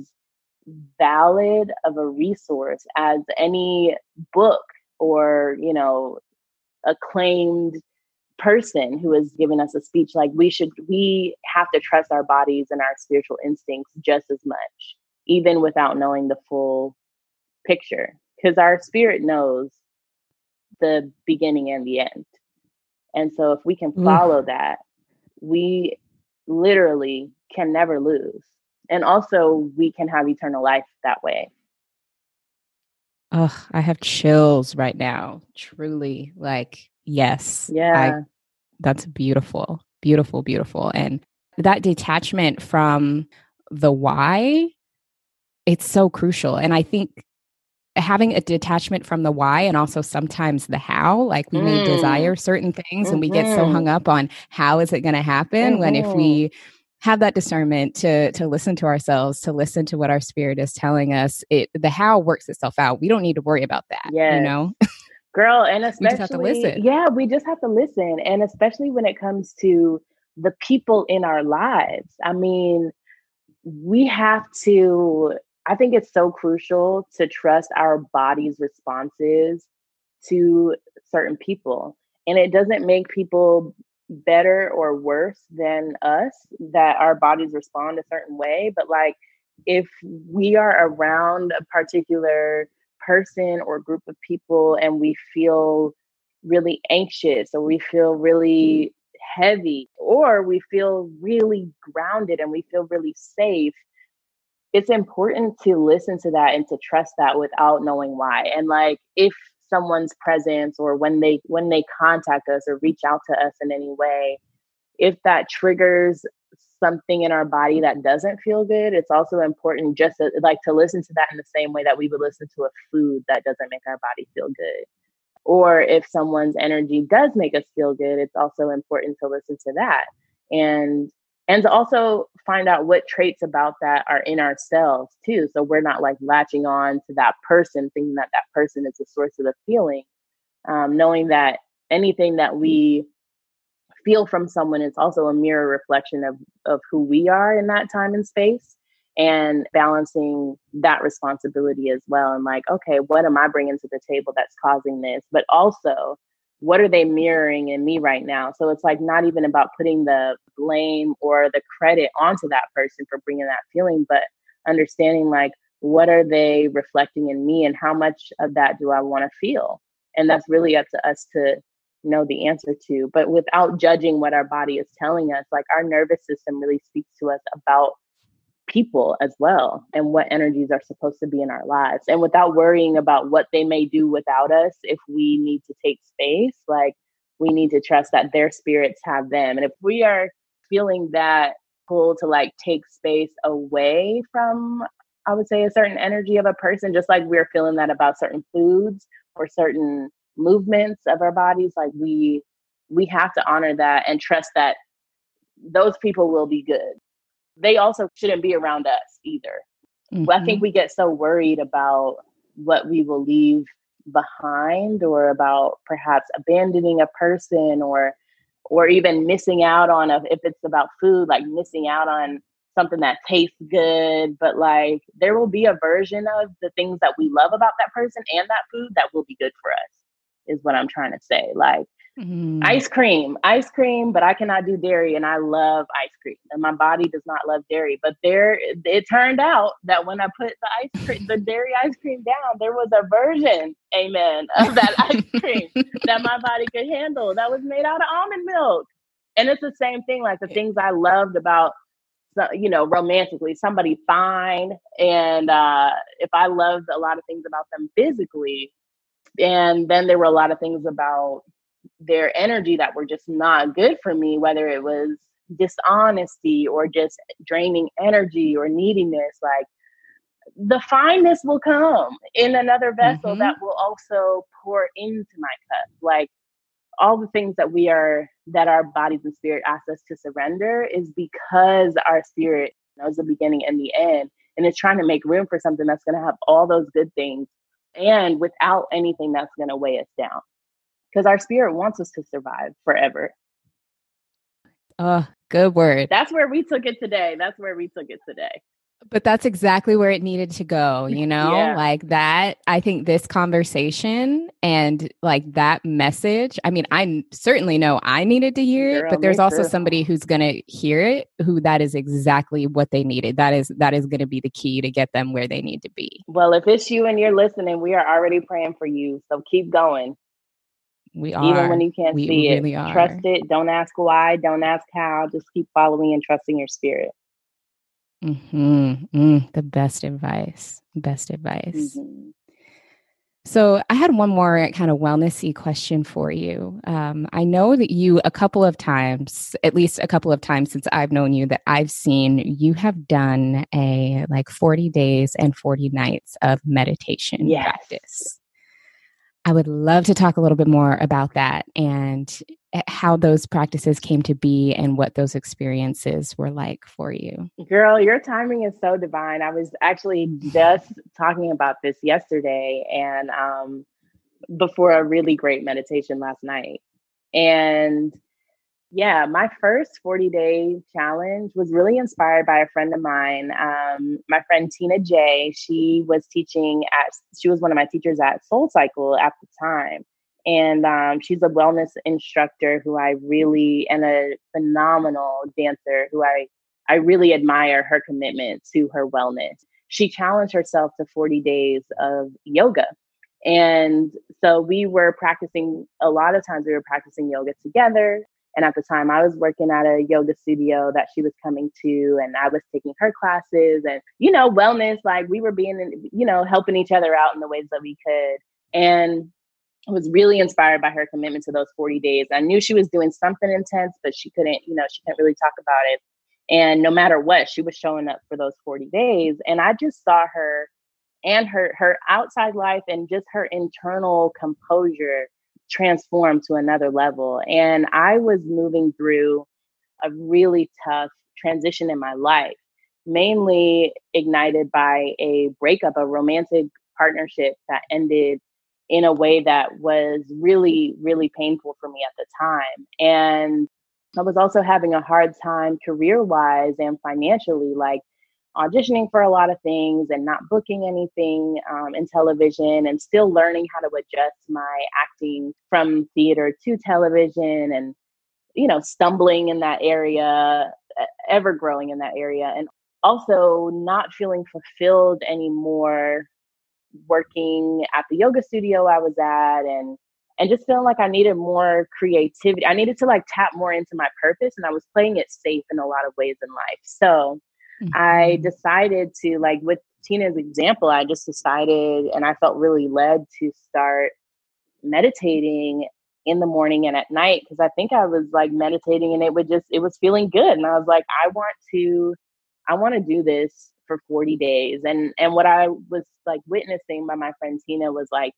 valid of a resource as any book or you know acclaimed person who is giving us a speech like we should we have to trust our bodies and our spiritual instincts just as much even without knowing the full picture because our spirit knows the beginning and the end. And so if we can mm. follow that we literally can never lose. And also we can have eternal life that way Oh, I have chills right now. Truly, like, yes. Yeah. I, that's beautiful, beautiful, beautiful. And that detachment from the why, it's so crucial. And I think having a detachment from the why and also sometimes the how like we mm. may desire certain things mm-hmm. and we get so hung mm-hmm. up on how is it going to happen mm-hmm. when if we mm-hmm have that discernment to to listen to ourselves to listen to what our spirit is telling us. It the how works itself out. We don't need to worry about that yeah you know? Girl and especially yeah we just have to listen and especially when it comes to the people in our lives. I mean we have to i think it's so crucial to trust our body's responses to certain people and it doesn't make people better or worse than us that our bodies respond a certain way but like if we are around a particular person or group of people and we feel really anxious or we feel really mm-hmm. heavy or we feel really grounded and we feel really safe it's important to listen to that and to trust that without knowing why. And like if someone's presence or when they when they contact us or reach out to us in any way if that triggers something in our body that doesn't feel good it's also important just to, like to listen to that in the same way that we would listen to a food that doesn't make our body feel good. Or if someone's energy does make us feel good it's also important to listen to that. And and to also find out what traits about that are in ourselves too so we're not like latching on to that person thinking that that person is the source of the feeling um, knowing that anything that we feel from someone is also a mirror reflection of of who we are in that time and space and balancing that responsibility as well and like okay what am i bringing to the table that's causing this? But also what are they mirroring in me right now? So it's like not even about putting the blame or the credit onto that person for bringing that feeling but understanding like what are they reflecting in me and how much of that do i want to feel? And that's really up to us to know the answer to but without judging what our body is telling us like our nervous system really speaks to us about people as well and what energies are supposed to be in our lives. And without worrying about what they may do without us if we need to take space like we need to trust that their spirits have them. And if we are feeling that pull to like take space away from i would say a certain energy of a person just like we're feeling that about certain foods or certain movements of our bodies like we we have to honor that and trust that those people will be good they also shouldn't be around us either. Mm-hmm. I think mm-hmm. we get so worried about what we will leave behind or about perhaps abandoning a person or or even missing out on a if it's about food like missing out on something that tastes good but like there will be a version of the things that we love about that person and that food that will be good for us is what i'm trying to say like Mm. Ice cream, ice cream, but I cannot do dairy and I love ice cream. And my body does not love dairy. But there it turned out that when I put the ice cream, the dairy ice cream down, there was a version, amen, of that ice cream that my body could handle that was made out of almond milk. And it's the same thing, like the things I loved about you know, romantically, somebody fine. And uh, if I loved a lot of things about them physically, and then there were a lot of things about their energy that were just not good for me, whether it was dishonesty or just draining energy or neediness, like the fineness will come in another vessel mm-hmm. that will also pour into my cup. Like all the things that we are, that our bodies and spirit ask us to surrender is because our spirit knows the beginning and the end. And it's trying to make room for something that's going to have all those good things and without anything that's going to weigh us down because our spirit wants us to survive forever. Oh, good word. That's where we took it today. That's where we took it today. But that's exactly where it needed to go, you know? yeah. Like that, I think this conversation and like that message. I mean, I certainly know I needed to hear it, Girl, but there's also true. somebody who's going to hear it who that is exactly what they needed. That is that is going to be the key to get them where they need to be. Well, if it's you and you're listening, we are already praying for you. So keep going. We are. Even when you can't we see really it. Are. Trust it. Don't ask why. Don't ask how. Just keep following and trusting your spirit. Hmm. Mm, the best advice. Best advice. Mm-hmm. So I had one more kind of wellnessy question for you. Um, I know that you a couple of times, at least a couple of times since I've known you, that I've seen you have done a like forty days and forty nights of meditation yes. practice. I would love to talk a little bit more about that and eh, how those practices came to be and what those experiences were like for you. Girl, your timing is so divine. I was actually just talking about this yesterday and um, before a really great meditation last night. And yeah, my first 40 day challenge was really inspired by a friend of mine. Um, my friend Tina J. She was teaching at, she was one of my teachers at Soul Cycle at the time. And um, she's a wellness instructor who I really, and a phenomenal dancer who I, I really admire her commitment to her wellness. she challenged herself to 40 days of yoga. And so we were practicing, a lot of times we were practicing yoga together. And at the time, I was working at a yoga studio that she was coming to, and I was taking her classes and, you know, wellness. Like we were being, you know, helping each other out in the ways that we could. And I was really inspired by her commitment to those 40 days. I knew she was doing something intense, but she couldn't, you know, she couldn't really talk about it. And no matter what, she was showing up for those 40 days. And I just saw her and her her outside life and just her internal composure transformed to another level. And I was moving through a really tough transition in my life, mainly ignited by a breakup, a romantic partnership that ended in a way that was really, really painful for me at the time. And I was also having a hard time career wise and financially. Like auditioning for a lot of things and not booking anything um, in television and still learning how to adjust my acting from theater to television and you know stumbling in that area ever growing in that area and also not feeling fulfilled anymore working at the yoga studio i was at and and just feeling like i needed more creativity. I needed to like tap more into my purpose and i was playing it safe in a lot of ways in life. So Mm-hmm. I decided to, like, with Tina's example, I just decided and I felt really led to start meditating in the morning and at night because I think I was like meditating and it would just, it was feeling good. And I was like, I want to, I want to do this for 40 days. And, and what I was like witnessing by my friend Tina was like,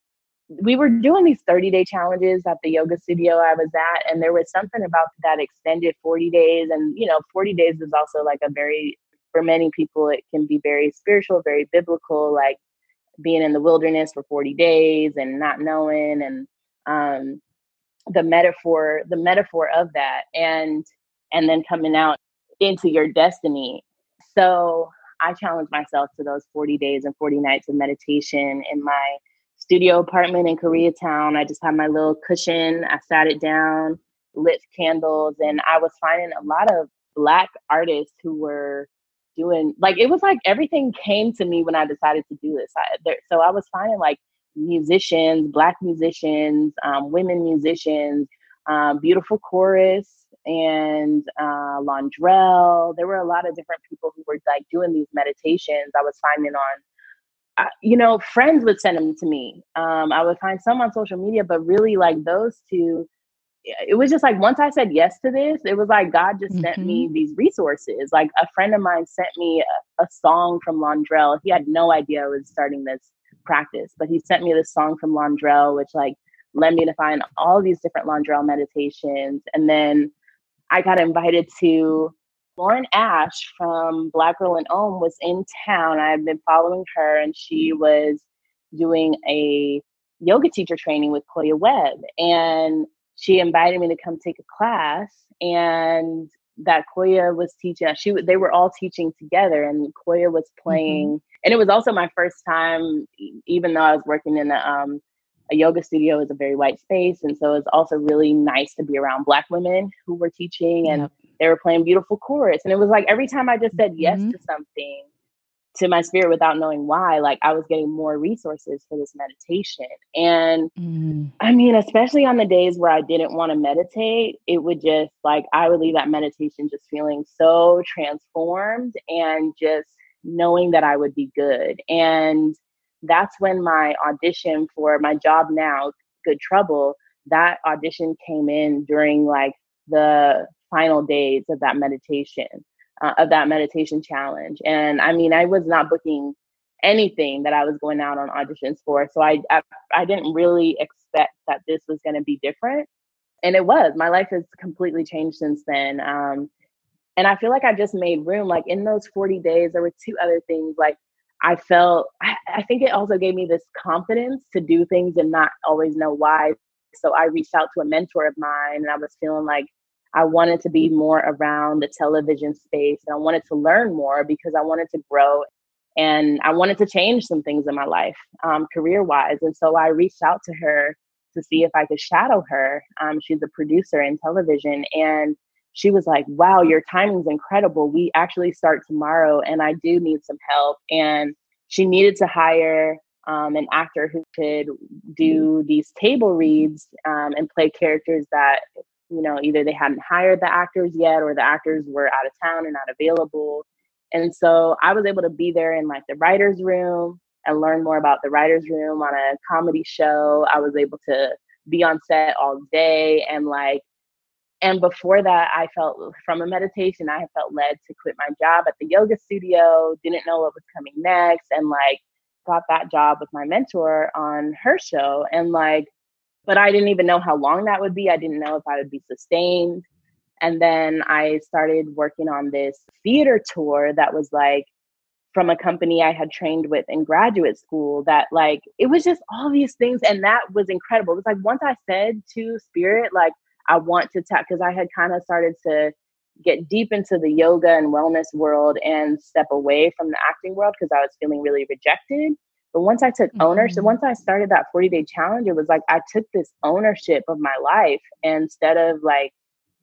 we were doing these 30 day challenges at the yoga studio I was at, and there was something about that extended 40 days. And, you know, 40 days is also like a very for many people, it can be very spiritual, very biblical, like being in the wilderness for 40 days and not knowing and um, the metaphor, the metaphor of that and and then coming out into your destiny. So I challenged myself to those 40 days and 40 nights of meditation in my studio apartment in Koreatown. I just had my little cushion. I sat it down, lit candles, and I was finding a lot of black artists who were doing like it was like everything came to me when I decided to do this. I, there, so I was finding like musicians, black musicians, um, women musicians, um, beautiful chorus, and uh. There were a lot of different people who were like doing these meditations. I was finding on. Uh, you know, friends would send them to me. Um, I would find some on social media, but really, like those two it was just like once I said yes to this, it was like God just mm-hmm. sent me mm-hmm. these resources. Like a friend of mine sent me a, a, song from Londrelle. He had no idea I was starting this practice, but he sent me this song from Londrelle, which like led me to find all these different Londrelle meditations. And then I got invited to Lauren Ash from Black Girl in Om was in town. I had been following her and she was doing a yoga teacher training with Koya Webb. And she invited me to come take a class and that Koya was teaching she they were all teaching together and Koya was mm-hmm. playing mm-hmm. and it was also my first time even though I was working in a um a yoga studio is a very white space and so it's also really nice to be around black women who were teaching and yep. they were playing beautiful chorus and it was like every time I just said yes mm-hmm. to something to my spirit without knowing why like i was getting more resources for this meditation. And mm. i mean especially on the days where i didn't want to meditate it would just like i would leave that meditation just feeling so transformed and just knowing that i would be good. And that's when my audition for my job now good trouble that audition came in during like the final days of that meditation uh, of that meditation challenge. And I mean, I was not booking anything that I was going out on auditions for. So I, I, I didn't really expect that this was going to be different. And it was. My life has completely changed since then. Um, and I feel like I just made room. Like in those 40 days, there were two other things. Like I felt, I, I think it also gave me this confidence to do things and not always know why. So I reached out to a mentor of mine and I was feeling like I wanted to be more around the television space. And I wanted to learn more because I wanted to grow and I wanted to change some things in my life, um, career wise. And so I reached out to her to see if I could shadow her. Um, she's a producer in television. And she was like, wow, your timing's incredible. We actually start tomorrow and I do need some help. And she needed to hire um, an actor who could do these table reads um, and play characters that you know either they hadn't hired the actors yet or the actors were out of town and not available. And so i was able to be there in like the writers room and learn more about the writers room on a comedy show. I was able to be on set all day and like and before that i felt from a meditation i felt led to quit my job at the yoga studio didn't know what was coming next and like got that job with my mentor on her show. And like but I didn't even know how long that would be. I didn't know if I would be sustained. And then I started working on this theater tour that was like from a company I had trained with in graduate school that like it was just all these things and that was incredible. It was like once I said to spirit like I want to tap because I had kind of started to get deep into the yoga and wellness world and step away from the acting world because I was feeling really rejected. But once I took ownership, mm-hmm. once I started that 40 day challenge, it was like I took this ownership of my life instead of like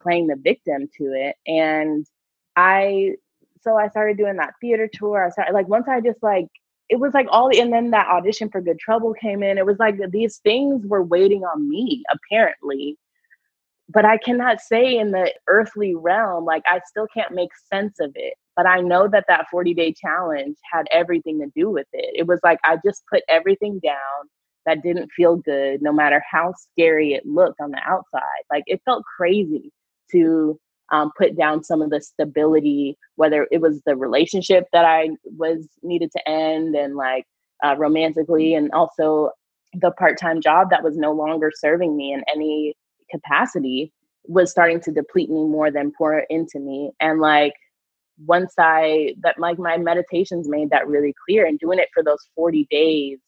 playing the victim to it. And I, so I started doing that theater tour. I started like once I just like, it was like all, and then that audition for Good Trouble came in. It was like these things were waiting on me, apparently but I cannot say in the earthly realm, like I still can't make sense of it. But I know that that 40 day challenge had everything to do with it. It was like I just put everything down that didn't feel good, no matter how scary it looked on the outside. Like it felt crazy to um, put down some of the stability, whether it was the relationship that I was needed to end and like uh, romantically, and also the part time job that was no longer serving me in any capacity was starting to deplete me more than pour into me. And like once I that like my meditations made that really clear and doing it for those 40 days,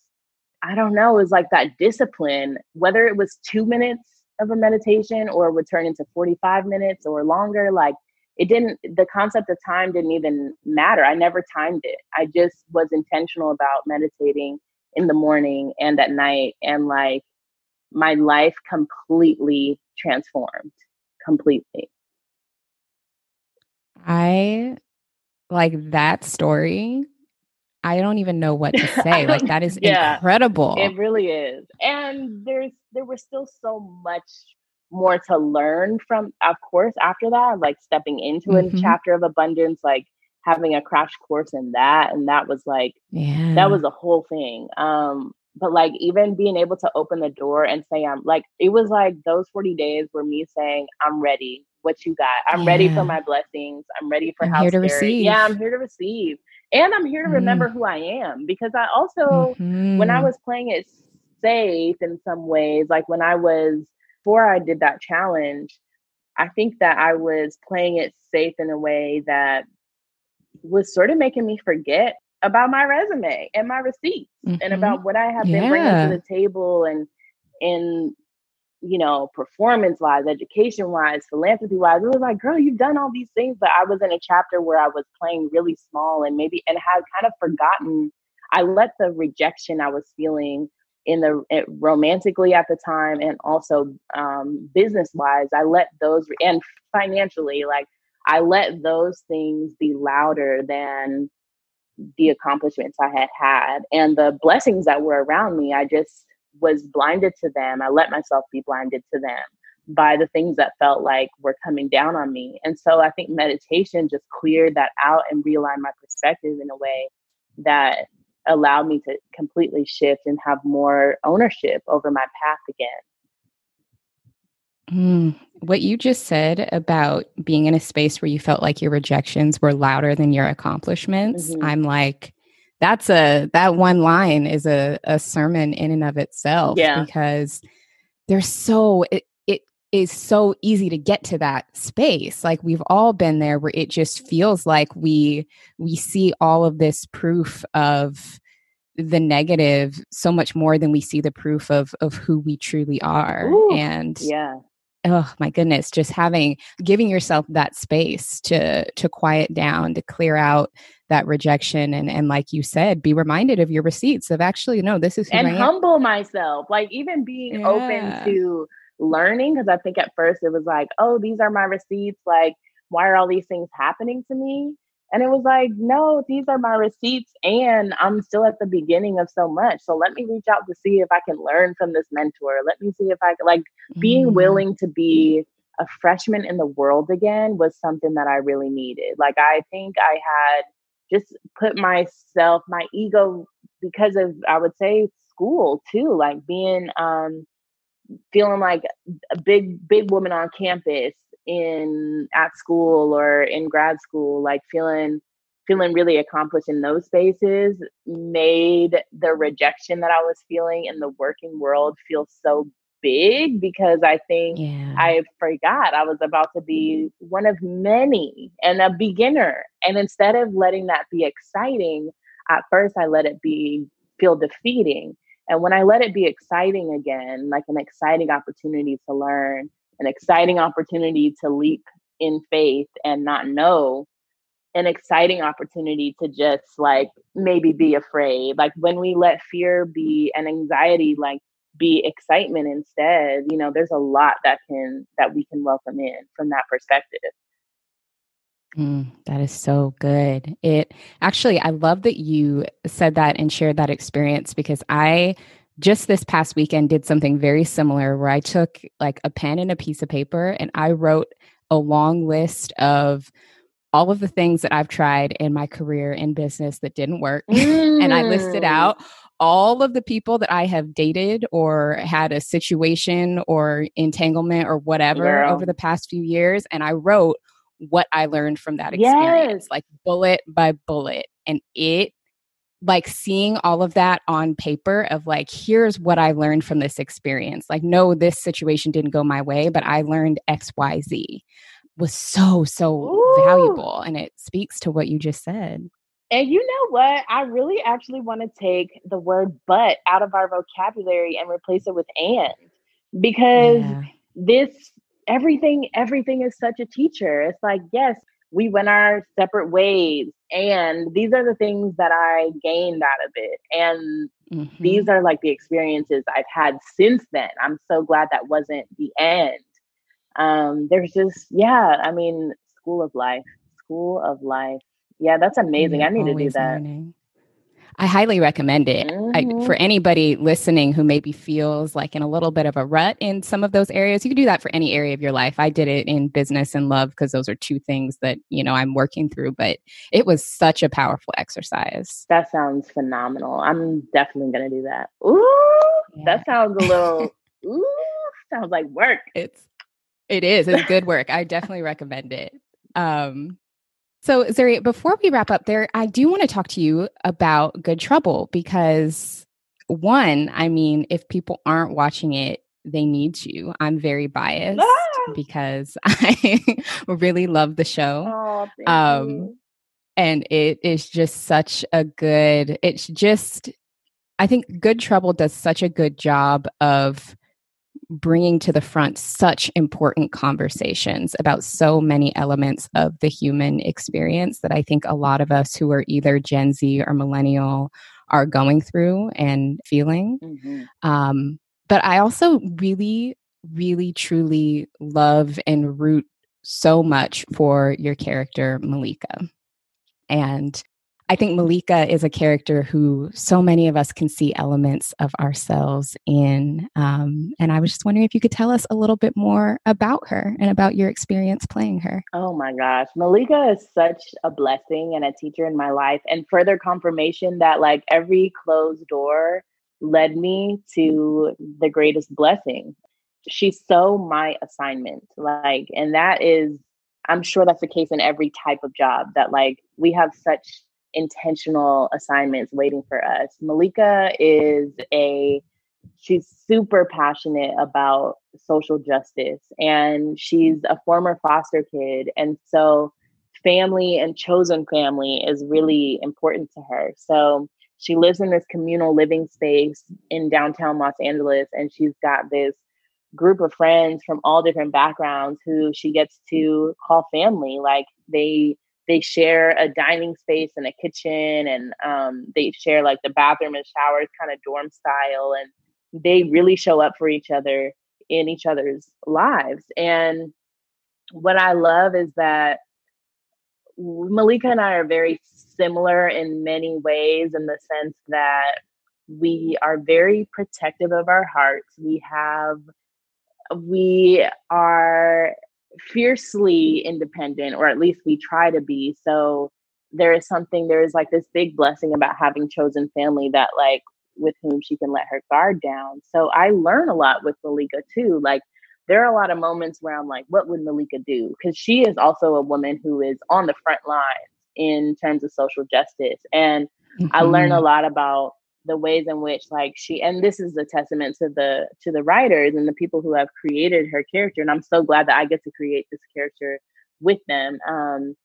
I don't know, it was like that discipline, whether it was two minutes of a meditation or would turn into 45 minutes or longer, like it didn't the concept of time didn't even matter. I never timed it. I just was intentional about meditating in the morning and at night and like my life completely transformed completely i like that story i don't even know what to say like that is yeah, incredible. it really is and there's there was still so much more to learn from of course after that like stepping into mm-hmm. a chapter of abundance like having a crash course in that and that was like yeah. that was a whole thing um but like even being able to open the door and say i'm like it was like those 40 days were me saying i'm ready what you got i'm yeah. ready for my blessings i'm ready for I'm here to receive yeah i'm here to receive and i'm here to mm. remember who i am because i also mm-hmm. when i mm-hmm. was playing it safe in some ways like when i was before i did that challenge i think that i was playing it safe in a way that was sort of making me forget about my resume and my receipts mm-hmm. and about what I have been bringing to the table and in you know performance wise, education wise, philanthropy wise. It was like, girl, you've done all these things, but I was in a chapter where I was playing really small and maybe and had kind of forgotten. I let the rejection I was feeling in the it, romantically at the time and also um, business wise i let those and financially like i let those things be louder than the accomplishments I had had and the blessings that were around me. I just was blinded to them. I let myself be blinded to them by the things that felt like were coming down on me. And so I think meditation just cleared that out and realigned my perspective in a way that allowed me to completely shift and have more ownership over my path again. Mm, what you just said about being in a space where you felt like your rejections were louder than your accomplishments, mm-hmm. I'm like, that's a that one line is a, a sermon in and of itself yeah. because there's so it, it is so easy to get to that space. Like we've all been there where it just feels like we we see all of this proof of the negative so much more than we see the proof of of who we truly are. Ooh, and yeah oh my goodness just having giving yourself that space to to quiet down to clear out that rejection and and like you said be reminded of your receipts of actually no this is and humble myself like even being yeah. open to learning because i think at first it was like oh these are my receipts like why are all these things happening to me And it was like, no, these are my receipts, and I'm still at the beginning of so much. So let me reach out to see if I can learn from this mentor. Let me see if I can, like, mm-hmm. being willing to be a freshman in the world again was something that I really needed. Like, I think I had just put myself, my ego, because of, I would say, school too, like being, um, feeling like a big, big woman on campus in at school or in grad school, like feeling feeling really accomplished in those spaces made the rejection that I was feeling in the working world feel so big because I think yeah. I forgot I was about to be one of many and a beginner. And instead of letting that be exciting, at first I let it be feel defeating. And when I let it be exciting again, like an exciting opportunity to learn, an exciting opportunity to leap in faith and not know, an exciting opportunity to just like maybe be afraid. Like when we let fear be and anxiety like be excitement instead you know there's a lot that can that we can welcome in from that perspective Mm, that is so good. It actually, I love that you said that and shared that experience because I just this past weekend did something very similar where I took like a pen and a piece of paper and I wrote a long list of all of the things that I've tried in my career in business that didn't work. Mm. and I listed mm. out all of the people that I have dated or had a situation or entanglement or whatever Girl. over the past few years. And I wrote what I learned from that experience, yes. like bullet by bullet. And it, like seeing all of that on paper of like, here's what I learned from this experience. Like, no, this situation didn't go my way, but I learned XYZ was so, so Ooh. valuable. And it speaks to what you just said. And you know what? I really actually want to take the word but out of our vocabulary and replace it with and because yeah. this everything everything is such a teacher. It's like, yes, we went our separate ways and these are the things that I gained out of it. And mm-hmm. these are like the experiences I've had since then. I'm so glad that wasn't the end. Um there's just yeah, I mean, school of life, school of life yeah, that's amazing. I need to do that. Learning. I highly recommend it mm-hmm. I, for anybody listening who maybe feels like in a little bit of a rut in some of those areas. You can do that for any area of your life. I did it in business and love because those are two things that you know I'm working through. But it was such a powerful exercise. That sounds phenomenal. I'm definitely going to do that. Ooh, yeah. that sounds a little. ooh, sounds like work. It's it is. It's good work. I definitely recommend it. Um, so, Zuri, before we wrap up there, I do want to talk to you about Good Trouble because, one, I mean, if people aren't watching it, they need to. I'm very biased ah! because I really love the show. Oh, um, and it is just such a good, it's just, I think Good Trouble does such a good job of bringing to the front such important conversations about so many elements of the human experience that I think a lot of us who are either Gen Z or millennial are going through and feeling. Mm-hmm. Um, but I also really, really, truly love and root so much for your character, Malika. And I think Malika is a character who so many of us can see elements of ourselves in. Um, and I was just wondering if you could tell us a little bit more about her and about your experience playing her. Oh my gosh. Malika is such a blessing and a teacher in my life, and further confirmation that like every closed door led me to the greatest blessing. She's so my assignment. Like, and that is, I'm sure that's the case in every type of job that like we have such intentional assignments waiting for us. Malika is a she's super passionate about social justice and she's a former foster kid and so family and chosen family is really important to her. So she lives in this communal living space in downtown Los Angeles and she's got this group of friends from all different backgrounds who she gets to call family like they they share a dining space and a kitchen and um, they share like the bathroom and showers kind of dorm style and they really show up for each other in each other's lives and what i love is that Malika and I are very similar in many ways in the sense that we are very protective of our hearts. We have, we are fiercely independent, or at least we try to be. So there is something, there is like this big blessing about having chosen family that, like, with whom she can let her guard down. So I learn a lot with Malika too. Like, there are a lot of moments where I'm like, what would Malika do? Because she is also a woman who is on the front lines in terms of social justice. And mm-hmm. I learn a mm-hmm. lot about the ways in which like she and this is a testament to the to the writers and the people who have created her character and i'm so glad that i get to create this character with them um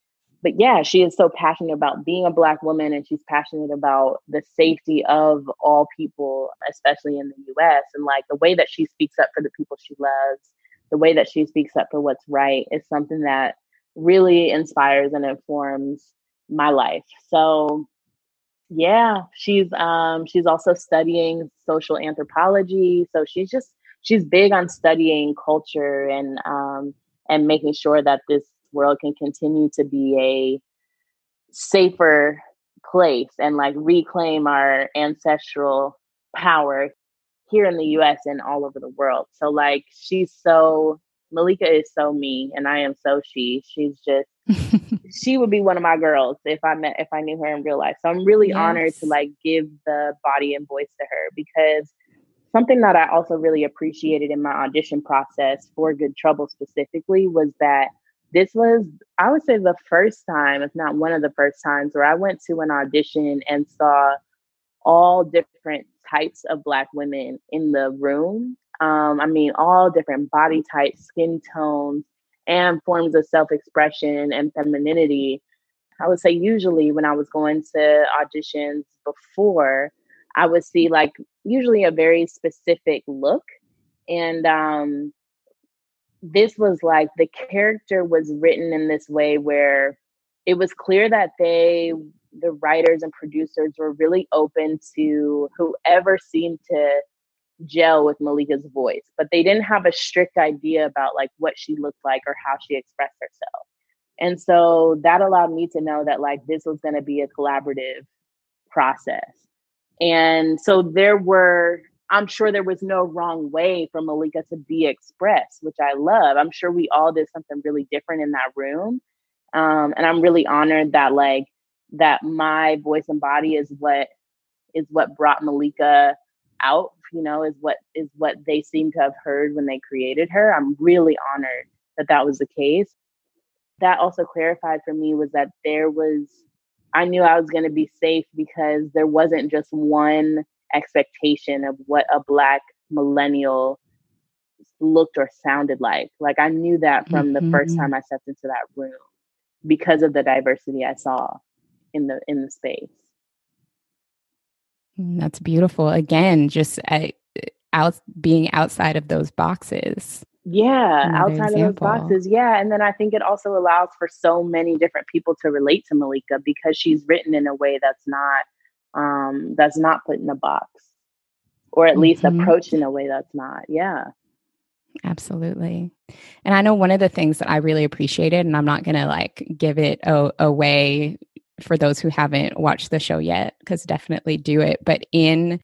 but yeah she is so passionate about being a black woman and she's passionate about the safety of all people especially in the us and like the way that she speaks up for the people she loves the way that she speaks up for what's right is something that really inspires and informs my life. So yeah, she's um she's also studying social anthropology, so she's just she's big on studying culture and um and making sure that this world can continue to be a safer place and like reclaim our ancestral power here in the US and all over the world. So like she's so Malika is so me and I am so she. She's just she would be one of my girls if I met if I knew her in real life. So I'm really yes. honored to like give the body and voice to her because something that I also really appreciated in my audition process for Good Trouble specifically was that this was I would say the first time, if not one of the first times, where I went to an audition and saw all different types of black women in the room. Um, I mean, all different body types, skin tones, and forms of self expression and femininity. I would say, usually, when I was going to auditions before, I would see like usually a very specific look. And um, this was like the character was written in this way where it was clear that they, the writers and producers, were really open to whoever seemed to gel with Malika's voice, but they didn't have a strict idea about like what she looked like or how she expressed herself. And so that allowed me to know that like this was going to be a collaborative process. And so there were, I'm sure there was no wrong way for Malika to be expressed, which I love. I'm sure we all did something really different in that room. Um, and I'm really honored that like that my voice and body is what is what brought Malika out you know is what is what they seem to have heard when they created her i'm really honored that that was the case that also clarified for me was that there was i knew i was going to be safe because there wasn't just one expectation of what a black millennial looked or sounded like like i knew that from mm-hmm. the first mm-hmm. time i stepped into that room because of the diversity i saw in the in the space that's beautiful. Again, just uh, out being outside of those boxes. Yeah, outside example. of those boxes. Yeah. And then I think it also allows for so many different people to relate to Malika because she's written in a way that's not um that's not put in a box. Or at least mm-hmm. approached in a way that's not. Yeah. Absolutely. And I know one of the things that I really appreciated, and I'm not going to like give it a, away for those who haven't watched the show yet, because definitely do it. But in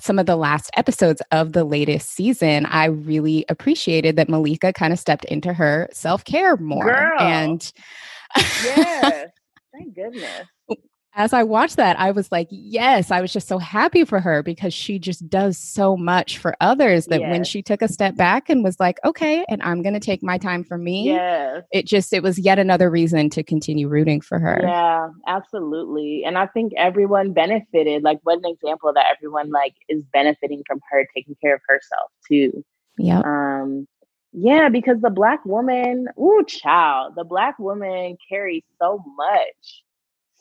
some of the last episodes of the latest season, I really appreciated that Malika kind of stepped into her self care more. Girl. And yes, thank goodness as I watched that, I was like, yes, I was just so happy for her because she just does so much for others that yes. when she took a step back and was like, okay, and I'm going to take my time for me. Yes. It just, it was yet another reason to continue rooting for her. Yeah, absolutely. And I think everyone benefited. Like, what an example that everyone like is benefiting from her taking care of herself too. Yeah. Um, yeah, because the black woman, ooh, child, the black woman carries so much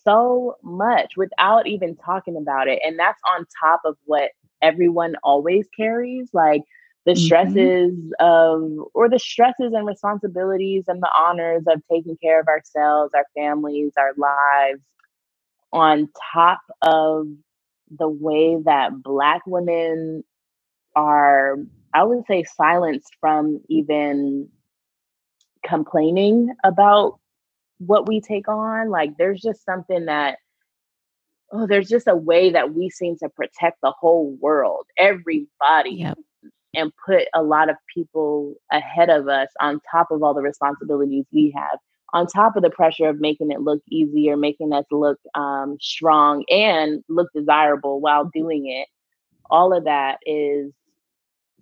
so much without even talking about it. And that's on top of what everyone always carries, like the mm-hmm. stresses mm-hmm. of, or the stresses and responsibilities and the honors of taking care of ourselves, our families, our lives, on top of the way that Black women are, I would say, silenced from even complaining about what we take on. Like there's just something that oh, there's just a way that we seem to protect the whole world, everybody, Yep. and put a lot of people ahead of us on top of all the responsibilities we have, on top of the pressure of making it look easier, making us look um, strong and look desirable while doing it. All of that is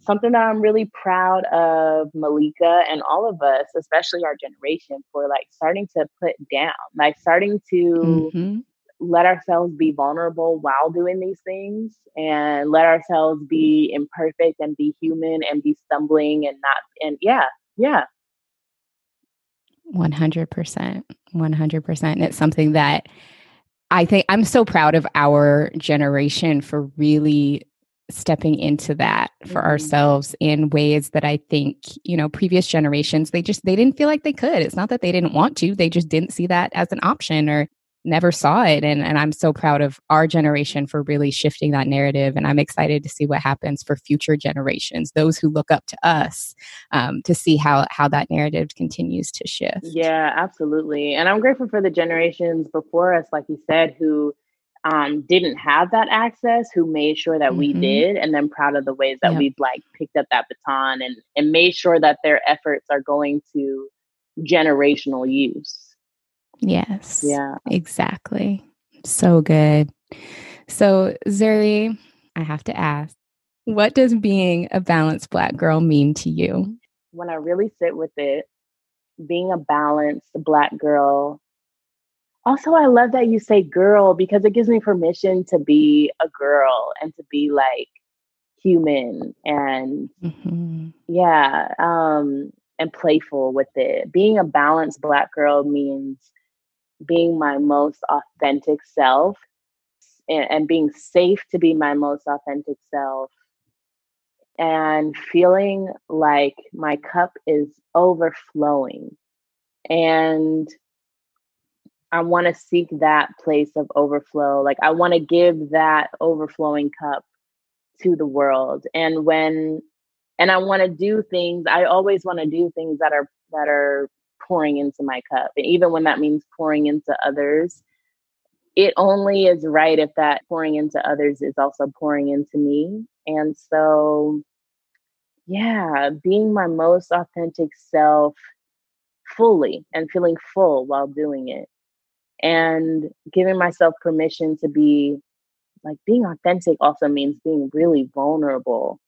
something that I'm really proud of Malika and all of us, especially our generation, for like starting to put down, like starting to Mhm. let ourselves be vulnerable while doing these things and let ourselves be imperfect and be human and be stumbling and not and yeah yeah 100%. 100%. And it's something that I think I'm so proud of our generation for really stepping into that for Mhm. ourselves in ways that I think, you know, previous generations they just they didn't feel like they could. It's not that they didn't want to, they just didn't see that as an option or never saw it and and I'm so proud of our generation for really shifting that narrative and I'm excited to see what happens for future generations, those who look up to us um, to see how how that narrative continues to shift. yeah absolutely and i'm grateful for the generations before us like you said who um, didn't have that access who made sure that we Mhm. did and then proud of the ways that Yep. we've like picked up that baton and and made sure that their efforts are going to generational use Yes. yeah Exactly. So good. So, Zuri, I have to ask, what does being a balanced Black girl mean to you? when I really sit with it, being a balanced black girl. Also, I love that you say girl because it gives me permission to be a girl and to be like human and Mhm. yeah, um, and playful with it. Being a balanced black girl means being my most authentic self and, and being safe to be my most authentic self and feeling like my cup is overflowing. And I want to seek that place of overflow. Like, I want to give that overflowing cup to the world. And when, and I want to do things, I always want to do things that are, that are pouring into my cup. And even when that means pouring into others, it only is right if that pouring into others is also pouring into me. And so, yeah, being my most authentic self fully and feeling full while doing it and giving myself permission to be like being authentic also means being really vulnerable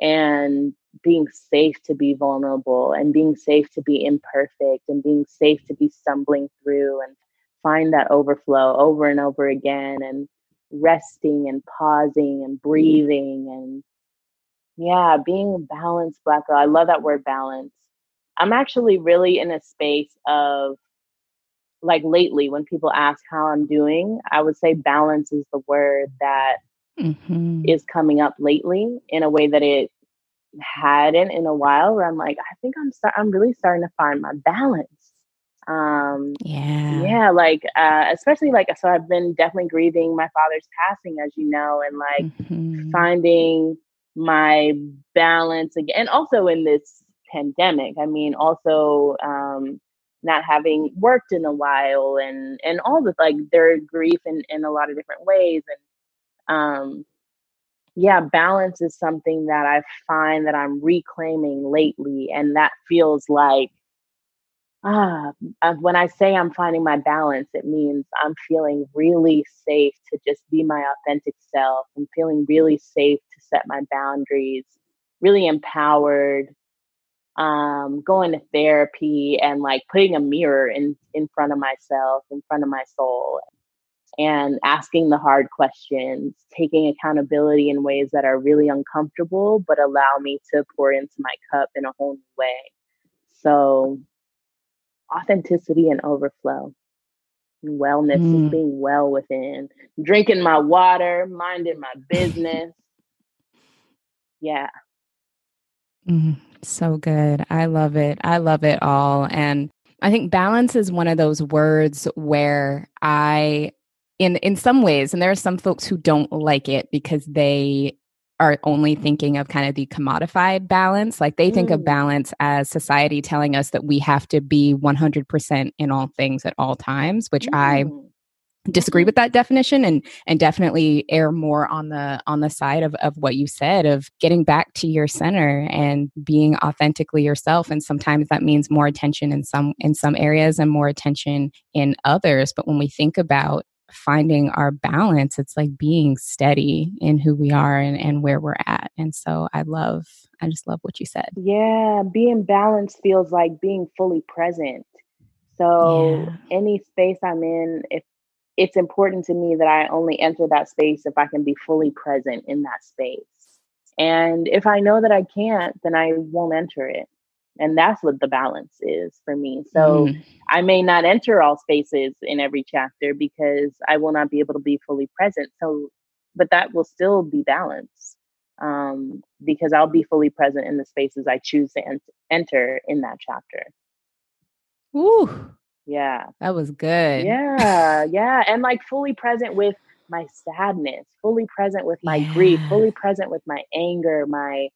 and being safe to be vulnerable and being safe to be imperfect and being safe to be stumbling through and find that overflow over and over again and resting and pausing and mm-hmm. breathing and yeah being balanced black girl. I love that word balance. I'm actually really in a space of like lately when people ask how i'm doing i would say balance is the word that Mhm. is coming up lately in a way that it hadn't in a while where i'm like i think i'm start- i'm really starting to find my balance um Yeah. yeah like uh especially like so i've been definitely grieving my father's passing as you know and like Mhm. finding my balance again and also in this pandemic i mean also um not having worked in a while and and all the like their grief in in a lot of different ways and um yeah balance is something that i find that i'm reclaiming lately and that feels like ah uh, when i say i'm finding my balance it means i'm feeling really safe to just be my authentic self. I'm feeling really safe to set my boundaries really empowered um going to therapy and like putting a mirror in in front of myself in front of my soul and asking the hard questions taking accountability in ways that are really uncomfortable but allow me to pour into my cup in a whole new way. So authenticity and overflow. Wellness Mm. is being well within. Drinking my water minding my business. Yeah. Mm, so good. I love it. I love it all. And I think balance is one of those words where I in in some ways and there are some folks who don't like it because they are only thinking of kind of the commodified balance. Like they think Mm. of balance as society telling us that we have to be 100% in all things at all times, which I Mm. Disagree Mhm. with that definition and and definitely err more on the on the side of of what you said of getting back to your center and being authentically yourself and sometimes that means more attention in some in some areas and more attention in others but when we think about finding our balance it's like being steady in who we are and, and where we're at and so i love i just love what you said Yeah, being balanced feels like being fully present. So Yeah. any space I'm in, if it's important to me that I only enter that space if I can be fully present in that space. And if I know that I can't, then I won't enter it. And that's what the balance is for me. So Mm. I may not enter all spaces in every chapter because I will not be able to be fully present. So, but that will still be balanced um, because I'll be fully present in the spaces I choose to en- enter in that chapter. Ooh, Yeah. that was good Yeah. Yeah. And like fully present with my sadness, fully present with my grief, fully present with my anger, my,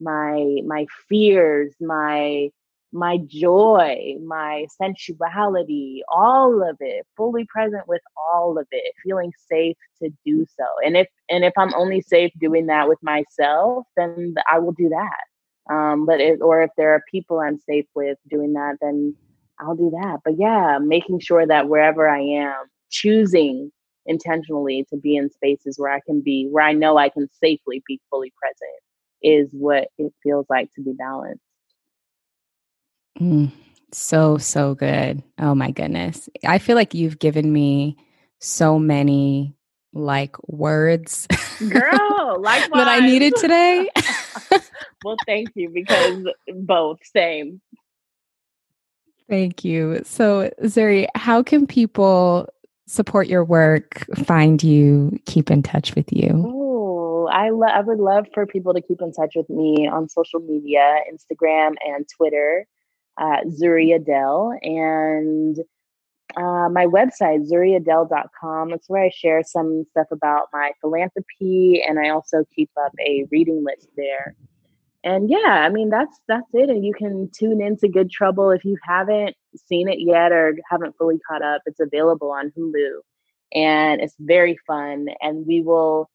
my, my fears, my, my joy, my sensuality, all of it, fully present with all of it, feeling safe to do so. And if and if I'm only safe doing that with myself, then I will do that. Um, but it, or if there are people I'm safe with doing that, then I'll do that. But yeah, making sure that wherever I am, choosing intentionally to be in spaces where I can be, where I know I can safely be fully present, is what it feels like to be balanced. Mm, so, so good. Oh my goodness. I feel like you've given me so many like words Girl, like that I needed today. well, thank you because both same. Thank you. So, Zuri, how can people support your work, find you, keep in touch with you? Oh, I lo- I would love for people to keep in touch with me on social media, Instagram and Twitter, uh, Zuri Adele, and uh, my website, zuriadele.com. That's where I share some stuff about my philanthropy, and I also keep up a reading list there. And yeah, I mean that's that's it. And you can tune into Good Trouble if you haven't seen it yet or haven't fully caught up. It's available on Hulu, and it's very fun. And we will,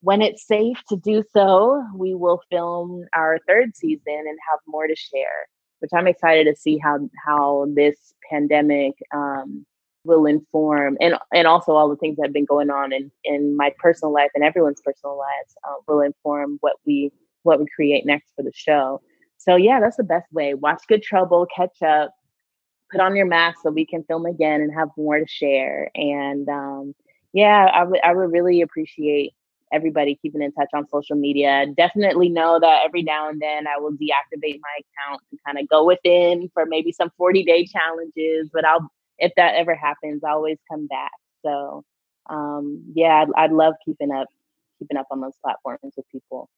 when it's safe to do so, we will film our third season and have more to share. Which I'm excited to see how how this pandemic um, will inform, and and also all the things that have been going on in in my personal life and everyone's personal lives uh, will inform what we what we create next for the show. So yeah, that's the best way. Watch Good Trouble, catch up, put on your mask so we can film again and have more to share. And um, yeah, I would I would really appreciate everybody keeping in touch on social media. Definitely know that every now and then I will deactivate my account to kind of go within for maybe some 40 day challenges, but I'll if that ever happens, I always come back. So um, yeah, I'd, I'd love keeping up keeping up on those platforms with people.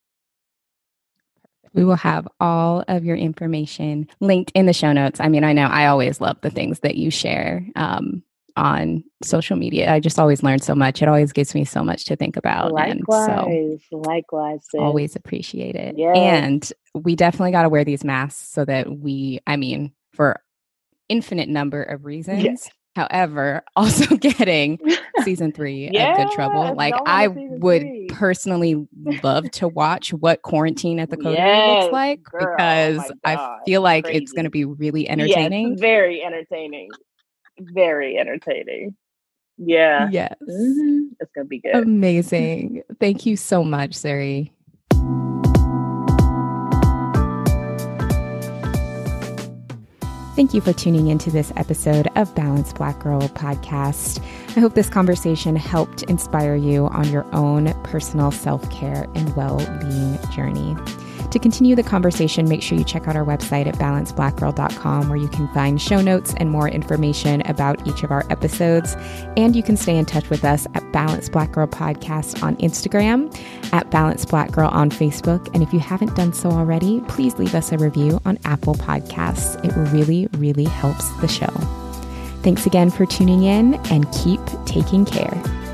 We will have all of your information linked in the show notes. I mean, I know I always love the things that you share um, on social media. I just always learn so much. It always gives me so much to think about. Likewise, and so likewise, sis. always appreciate it. Yes. And we definitely got to wear these masks so that we, I mean, for infinite number of reasons. Yes. However, also getting season three of Good Trouble. Like I would. Personally love to watch what quarantine at the Coterie Yes, looks like girl. Oh because my I feel like it's going to be really Yes, entertaining. very entertaining. Very entertaining. Yeah. Yes. Mhm. It's gonna be good. Amazing. Thank you so much, Zuri. Thank you for tuning into this episode of Balanced Black Girl podcast. I hope this conversation helped inspire you on your own personal self care and well being journey. To continue the conversation, make sure you check out our website at balancedblackgirl.com where you can find show notes and more information about each of our episodes. And you can stay in touch with us at Balanced Black Girl Podcast on Instagram, at Balanced Black Girl on Facebook. And if you haven't done so already, please leave us a review on Apple Podcasts. It really, really helps the show. Thanks again for tuning in and keep taking care.